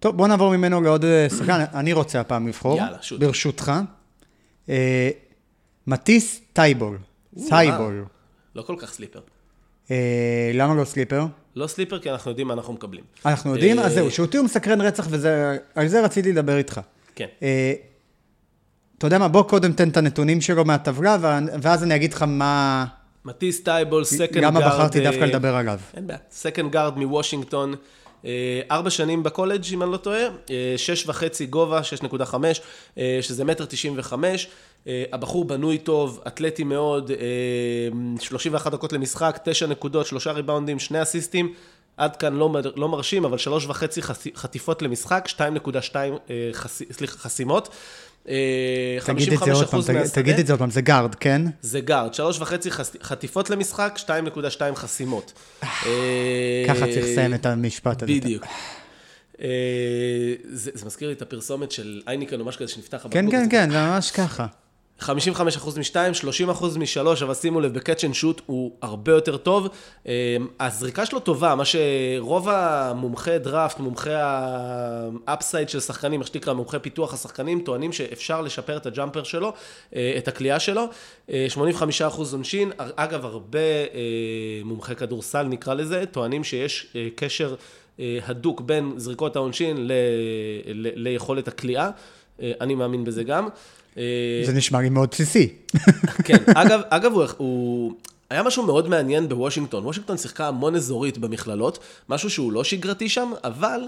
טוב, בוא נעבור ממנו לעוד אה, שחקן, אני רוצה הפעם לבחור. יאללה, shoot. ברשותך. אה, מטיס טייבול. טייבול. לא כל כך sleeper. אה, למה לא sleeper? לא sleeper, כי אנחנו יודעים מה אנחנו מקבלים. אנחנו יודעים? אה, אז זהו, שהוא תיאום מסקרן רצח, ועל זה רציתי לדבר איתך. כן. אה, אתה יודע מה, בוא קודם תן את הנתונים שלו מהטבלה, ואז אני אגיד לך מה... מטיס טייבול, second guard. למה בחרתי דווקא אה, לדבר עליו. אין בעיה. second guard מוושינגטון, אה, ארבע שנים בקולג', אם אני לא טועה, אה, שש וחצי גובה, 6.5, אה, שזה מטר תשעים וחמש. אה, הבחור בנוי טוב, אתלטי מאוד, אה, 31 דקות למשחק, תשע נקודות, שלושה ריבאונדים, שני אסיסטים. עד כאן לא, מר- לא מרשים, אבל שלוש וחצי חס- חטיפות למשחק, 2.2 אה, חס- סליחה, חסימות. אה, תגיד את זה עוד 55% פעם, תגיד- מהשדה. תגיד את זה עוד פעם, זה גארד, כן? זה גארד, שלוש וחצי חטיפות למשחק, 2.2 חסימות. אה, ככה צריך לסיים את המשפט הזה. בדיוק. אה, זה מזכיר לי את הפרסומת של הייניקן או משהו כזה שנפתח כן, הבקבוק כן, הזה. כן, זה ממש ככה. 55% משתיים, 30% משלוש, אבל שימו לב, ב catch and shoot הוא הרבה יותר טוב. אה, הזריקה שלו טובה, מה שרוב המומחי דראפט, מומחי ה upside של שחקנים, מה שנקרא מומחי פיתוח השחקנים, טוענים שאפשר לשפר את ה jumper שלו, אה, את הקליעה שלו. אה, 85% עונשין, אגב, הרבה אה, מומחי כדורסל נקרא לזה, טוענים שיש אה, קשר אה, הדוק בין זריקות העונשין ל- ל- ליכולת הקליעה. אה, אני מאמין בזה גם. אה, זה נשמע לי מאוד בסיסי. כן, אגב, אגב הוא, הוא... היה משהו מאוד מעניין בוושינגטון. וושינגטון שיחקה המון אזורית במכללות, משהו שהוא לא שגרתי שם, אבל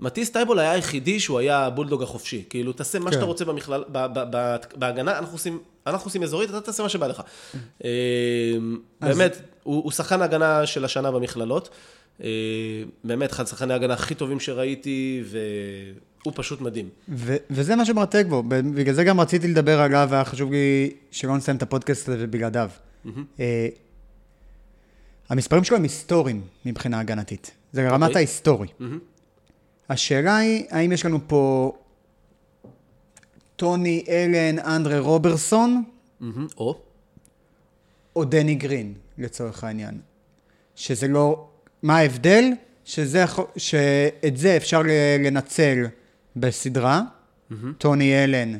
מטיס טייבול היה היחידי שהוא היה הבולדוג החופשי. כאילו, תעשה מה כן. שאתה רוצה במכלל... ב, ב, ב, בהגנה, אנחנו עושים, אנחנו עושים אזורית, אתה תעשה מה שבא לך. אה, באמת, הוא, הוא שחקן ההגנה של השנה במכללות. אה, באמת, אחד השחקני ההגנה הכי טובים שראיתי, והוא פשוט מדהים. ו- וזה מה שמרתק בו, בגלל זה גם רציתי לדבר עליו, והיה חשוב לי שלא נסיים את הפודקאסט הזה בלעדיו. אה, המספרים שלו הם היסטוריים מבחינה הגנתית. זה רמת אוקיי. ההיסטורי. השאלה היא, האם יש לנו פה טוני אלן, אנדרה רוברסון, מהמם. או? או דני גרין, לצורך העניין. שזה לא... מה ההבדל? שזה, שאת זה אפשר לנצל בסדרה. טוני אלן,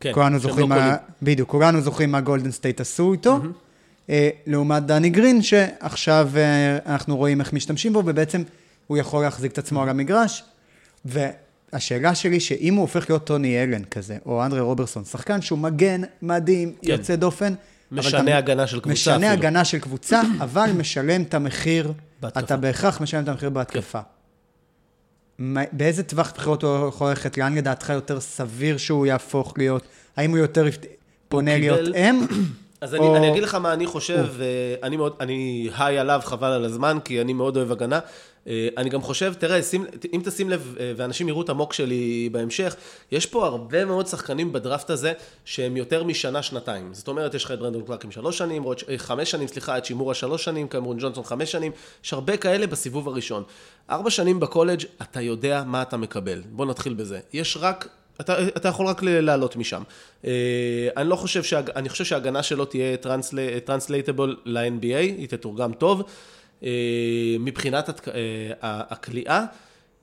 כן, כולנו שהם זוכרים לא מה... בדיוק, כולנו זוכרים מה גולדן סטייט עשו איתו. אה, לעומת דני גרין, שעכשיו אה, אנחנו רואים איך משתמשים בו, ובעצם הוא יכול להחזיק את עצמו על המגרש. והשאלה שלי, שאם הוא הופך להיות טוני אלן כזה, או אנדרי רוברסון, שחקן שהוא מגן מדהים, כן. יוצא דופן, משנה הגנה של קבוצה משנה אפילו. הגנה של קבוצה, אבל משלם את המחיר, בהתקפה. אתה בהכרח משלם את המחיר בהתקפה. מה- באיזה טווח בחירות הוא יכול ללכת? לאן לדעתך יותר סביר שהוא יהפוך להיות? האם הוא יותר פונה להיות אם? אז או- אני, אני אגיד לך מה אני חושב, ואני מאוד, אני היי עליו חבל על הזמן, כי אני מאוד אוהב הגנה. אה, אני גם חושב, תראה, שים, אם תשים לב, אה, ואנשים יראו את המוק שלי בהמשך, יש פה הרבה מאוד שחקנים בדראפט הזה, שהם יותר משנה, שנתיים. זאת אומרת, יש לך את ברנדון קלאק עם שלוש שנים, רוט- אה, חמש שנים, סליחה, את שימורה שלוש שנים, קמרון ג'ונסון חמש שנים, יש הרבה כאלה בסיבוב הראשון. ארבע שנים בקולג', אתה יודע מה אתה מקבל. בוא נתחיל בזה. יש רק אתה, אתה יכול רק לעלות משם. אה, אני לא חושב, שהג... אני חושב שההגנה שלו תהיה translatable ל-NBA, היא תתורגם טוב. אה, מבחינת. אה, הקליעה,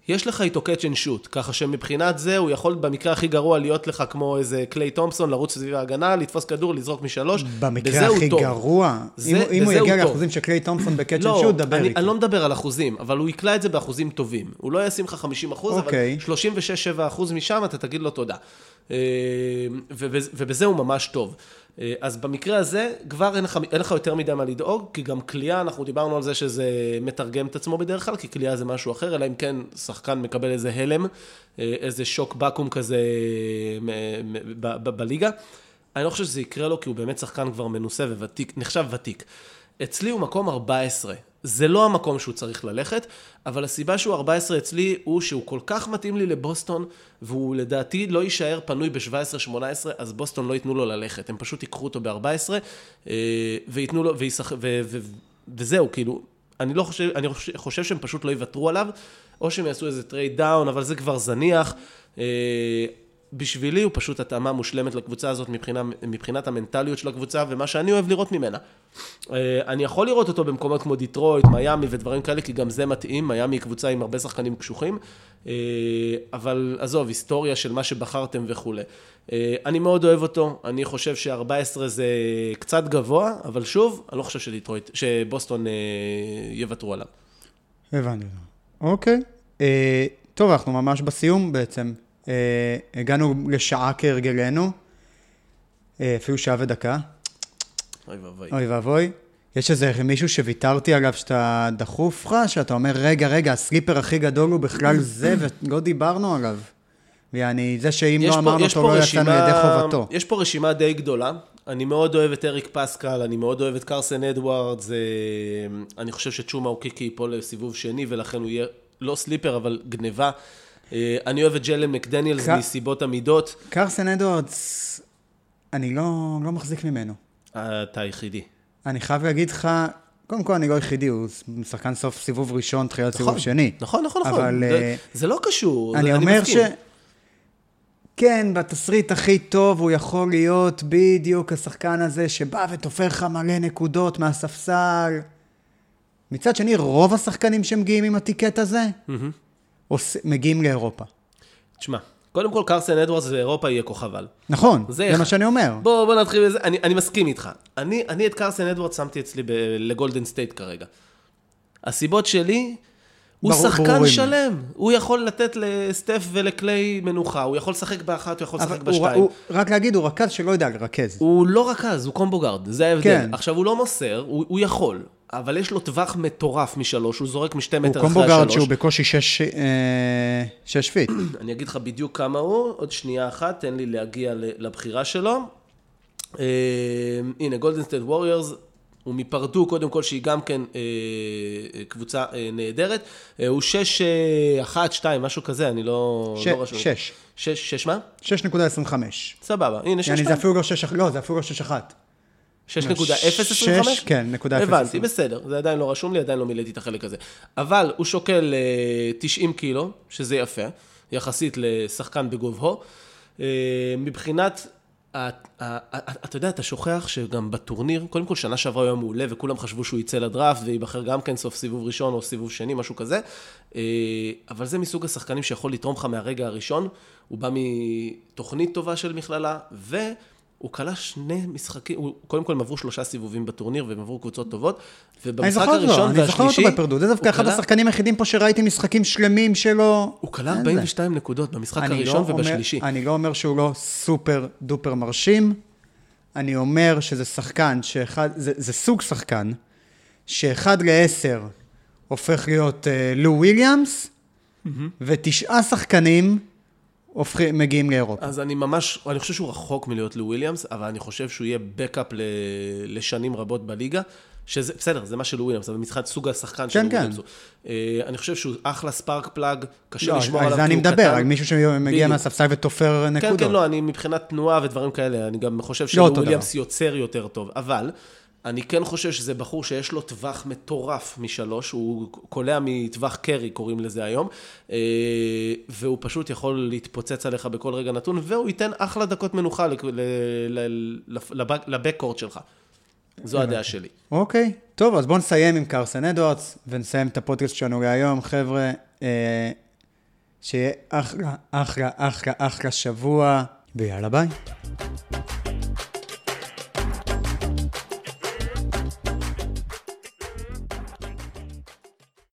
יש לך איתו catch and shoot, ככה שמבחינת זה הוא יכול במקרה הכי גרוע להיות לך כמו איזה קליי תומפסון, לרוץ סביב ההגנה, לתפוס כדור, לזרוק משלוש, במקרה הכי טוב. גרוע. זה- אם הוא- אם הוא יגיע. לאחוזים של קליי תומפסון ב catch לא, and shoot, דבר אני, איתי. אני לא מדבר על אחוזים, אבל הוא יקלע את זה באחוזים טובים. הוא לא ישים לך 50 אחוז, אוקיי. אבל 36-7 אחוז משם, אתה תגיד לו תודה. אה, ובז- ובזה הוא ממש טוב. אה, אז במקרה הזה, כבר אין לך, אין לך יותר מדי מה לדאוג, כי גם קליעה, אנחנו דיברנו על זה שזה מתרגם את עצמו בדרך כלל, כי קליעה זה משהו אחר, אלא אם כן שחקן מקבל איזה הלם, אה, איזה שוק בקו"ם כזה ב- בליגה. אני לא חושב שזה יקרה לו, כי הוא באמת שחקן כבר מנוסה וותיק, נחשב ותיק. אצלי הוא מקום 14. זה לא המקום שהוא צריך ללכת, אבל הסיבה שהוא 14 אצלי הוא שהוא כל כך מתאים לי לבוסטון, והוא לדעתי לא יישאר פנוי ב-17-18, אז בוסטון לא ייתנו לו ללכת. הם פשוט ייקחו אותו ב-14, וייתנו לו, וישח... ו... ו... וזהו, כאילו, אני לא חושב, אני חושב- חושב שהם פשוט לא יוותרו עליו, או שהם יעשו איזה trade down, אבל זה כבר זניח. בשבילי הוא פשוט התאמה מושלמת לקבוצה הזאת מבחינה, מבחינת המנטליות של הקבוצה ומה שאני אוהב לראות ממנה. אה, אני יכול לראות אותו במקומות כמו דיטרויט, מיאמי ודברים כאלה, כי גם זה מתאים, מיאמי היא קבוצה עם הרבה שחקנים קשוחים, אה, אבל עזוב, היסטוריה של מה שבחרתם וכולי. אה, אני מאוד אוהב אותו, אני חושב ש-14 זה קצת גבוה, אבל שוב, אני לא חושב שדיטרויט, שבוסטון יוותרו עליו. הבנתי. אוקיי. טוב, אנחנו ממש בסיום בעצם. אה, הגענו לשעה כהרגלנו, אה, אפילו שעה ודקה. אוי ואבוי. אוי ואבוי. יש איזה מישהו שוויתרתי עליו שאתה דחוף לך, שאתה אומר, רגע, רגע, הסליפר הכי גדול הוא בכלל זה, ולא דיברנו עליו. ויעני, זה שאם לא אמרנו אותו, לא יצאנו ידי חובתו. יש פה רשימה די גדולה. אני מאוד אוהב את אריק פסקל, אני מאוד אוהב את קרסן אדוארדס, אה, אני חושב שצ'ומה אוקיקי ייפול לסיבוב שני, ולכן הוא יהיה לא סליפר, אבל גניבה. אה, אני אוהב את ג'לן מקדניאלס ק- מסיבות עמידות. קרסן אדוארדס, אני לא, לא מחזיק ממנו. אתה היחידי. אני חייב להגיד לך, קודם כל אני לא יחידי, הוא שחקן סוף סיבוב ראשון, תחילת סיבוב שני. נכון, נכון, נכון. אבל, זה- אה, זה לא קשור, אני זה- אומר ש... מסכים. כן, בתסריט הכי טוב הוא יכול להיות בדיוק השחקן הזה שבא ותופר לך מלא נקודות מהספסל. מצד שני, רוב השחקנים שמגיעים עם ה ticket הזה, עוש... מגיעים לאירופה. תשמע, קודם כל קרסן אדוארדס באירופה יהיה כוכב על. נכון, זה זה. מה שאני אומר. בוא, בוא נתחיל בזה, אני, אני מסכים איתך. אני, אני את קרסן אדוארד שמתי אצלי ב, לגולדן סטייט כרגע. הסיבות שלי, הוא ברור- שחקן ברורים. שלם. הוא יכול לתת לסטף ולקליי מנוחה, הוא יכול לשחק באחת, הוא יכול לשחק אבל הוא, בשתיים. הוא, רק להגיד, הוא רכז שלא יודע לרכז. הוא לא רכז, הוא combo guard, זה ההבדל. כן. עכשיו, הוא לא מוסר, הוא, הוא יכול, אבל יש לו טווח מטורף משלוש, הוא זורק משתי הוא מטר אחרי combo guard השלוש. שהוא בקושי שש, אה, שש feet. אני אגיד לך בדיוק כמה הוא, עוד שנייה אחת, תן לי להגיע לבחירה שלו. אה, הנה, גולדן סטייט ווריורס, הוא מפרדו קודם כל, שהיא גם כן אה, אה, קבוצה אה, נהדרת. אה, הוא 6, אה, 1, 2, משהו כזה, אני לא... ש- לא רשום. שש. 6, 6 מה? 6.25. סבבה, הנה 6, יעני, זה 2. אפילו לא שש, לא, זה אפילו לא שש אחת. 6.025? שש, כן, נקודה אפס הבנתי, עשרים. בסדר, זה עדיין לא רשום לי, עדיין לא מילאתי את החלק הזה. אבל הוא שוקל אה, 90 קילו, שזה יפה, יחסית לשחקן בגובהו. אה, מבחינת, ה- ה- ה- אתה יודע, אתה שוכח שגם בטורניר, קודם כל שנה שעברה הוא היה מעולה, וכולם חשבו שהוא יצא לדראפט וייבחר גם כן סוף סיבוב ראשון או סיבוב שני, משהו כזה. אה, אבל זה מסוג השחקנים שיכול לתרום לך מהרגע הראשון. הוא בא מתוכנית טובה של מכללה, ו... הוא כלה שני משחקים, הוא, קודם כל הם עברו שלושה סיבובים בטורניר והם עברו קבוצות טובות, ובמשחק אותו, הראשון אני זוכר והשלישי, אותו בפרדו, זה דווקא אחד השחקנים היחידים פה שראיתי משחקים שלמים שלו. הוא כלה אין זה. 42 נקודות במשחק אני הראשון לא אומר- ובשלישי. אני לא אומר שהוא לא סופר דופר מרשים, אני אומר שזה שחקן, שאחד, זה, זה סוג שחקן, שאחד לעשר הופך להיות אה, לו וויליאמס, ותשעה שחקנים הופכים, מגיעים לאירופה. אז אני ממש, אני חושב שהוא רחוק מלהיות לו וויליאמס, אבל אני חושב שהוא יהיה backup ל, לשנים רבות בליגה, שזה, בסדר, זה מה של וויליאמס, אבל מבחינת סוג השחקן של כן, כן. וויליאמס. אה, אני חושב שהוא אחלה spark plug, קשה לא, לשמור על עליו זה כי אני הוא מדבר, קטן. על מישהו שמגיע. מהספסל ותופר כן, נקודות. כן, לא, אני מבחינת תנועה ודברים כאלה, אני גם חושב לא שוויליאמס יוצר יותר טוב, אבל אני כן חושב שזה בחור שיש לו טווח מטורף משלוש, הוא קולע מטווח קרי, קוראים לזה היום, אה, והוא פשוט יכול להתפוצץ עליך בכל רגע נתון, והוא ייתן אחלה דקות מנוחה ל- ל- ל- לבק- לבקקורד שלך. זו הדעה שלי. אוקיי, טוב, אז בואו נסיים עם קרסן אדוארדס, ונסיים את הפודקאסט שלנו להיום. חבר'ה, אה, שיהיה אחלה, אחלה, אחלה, אחלה שבוע, ויאללה ביי.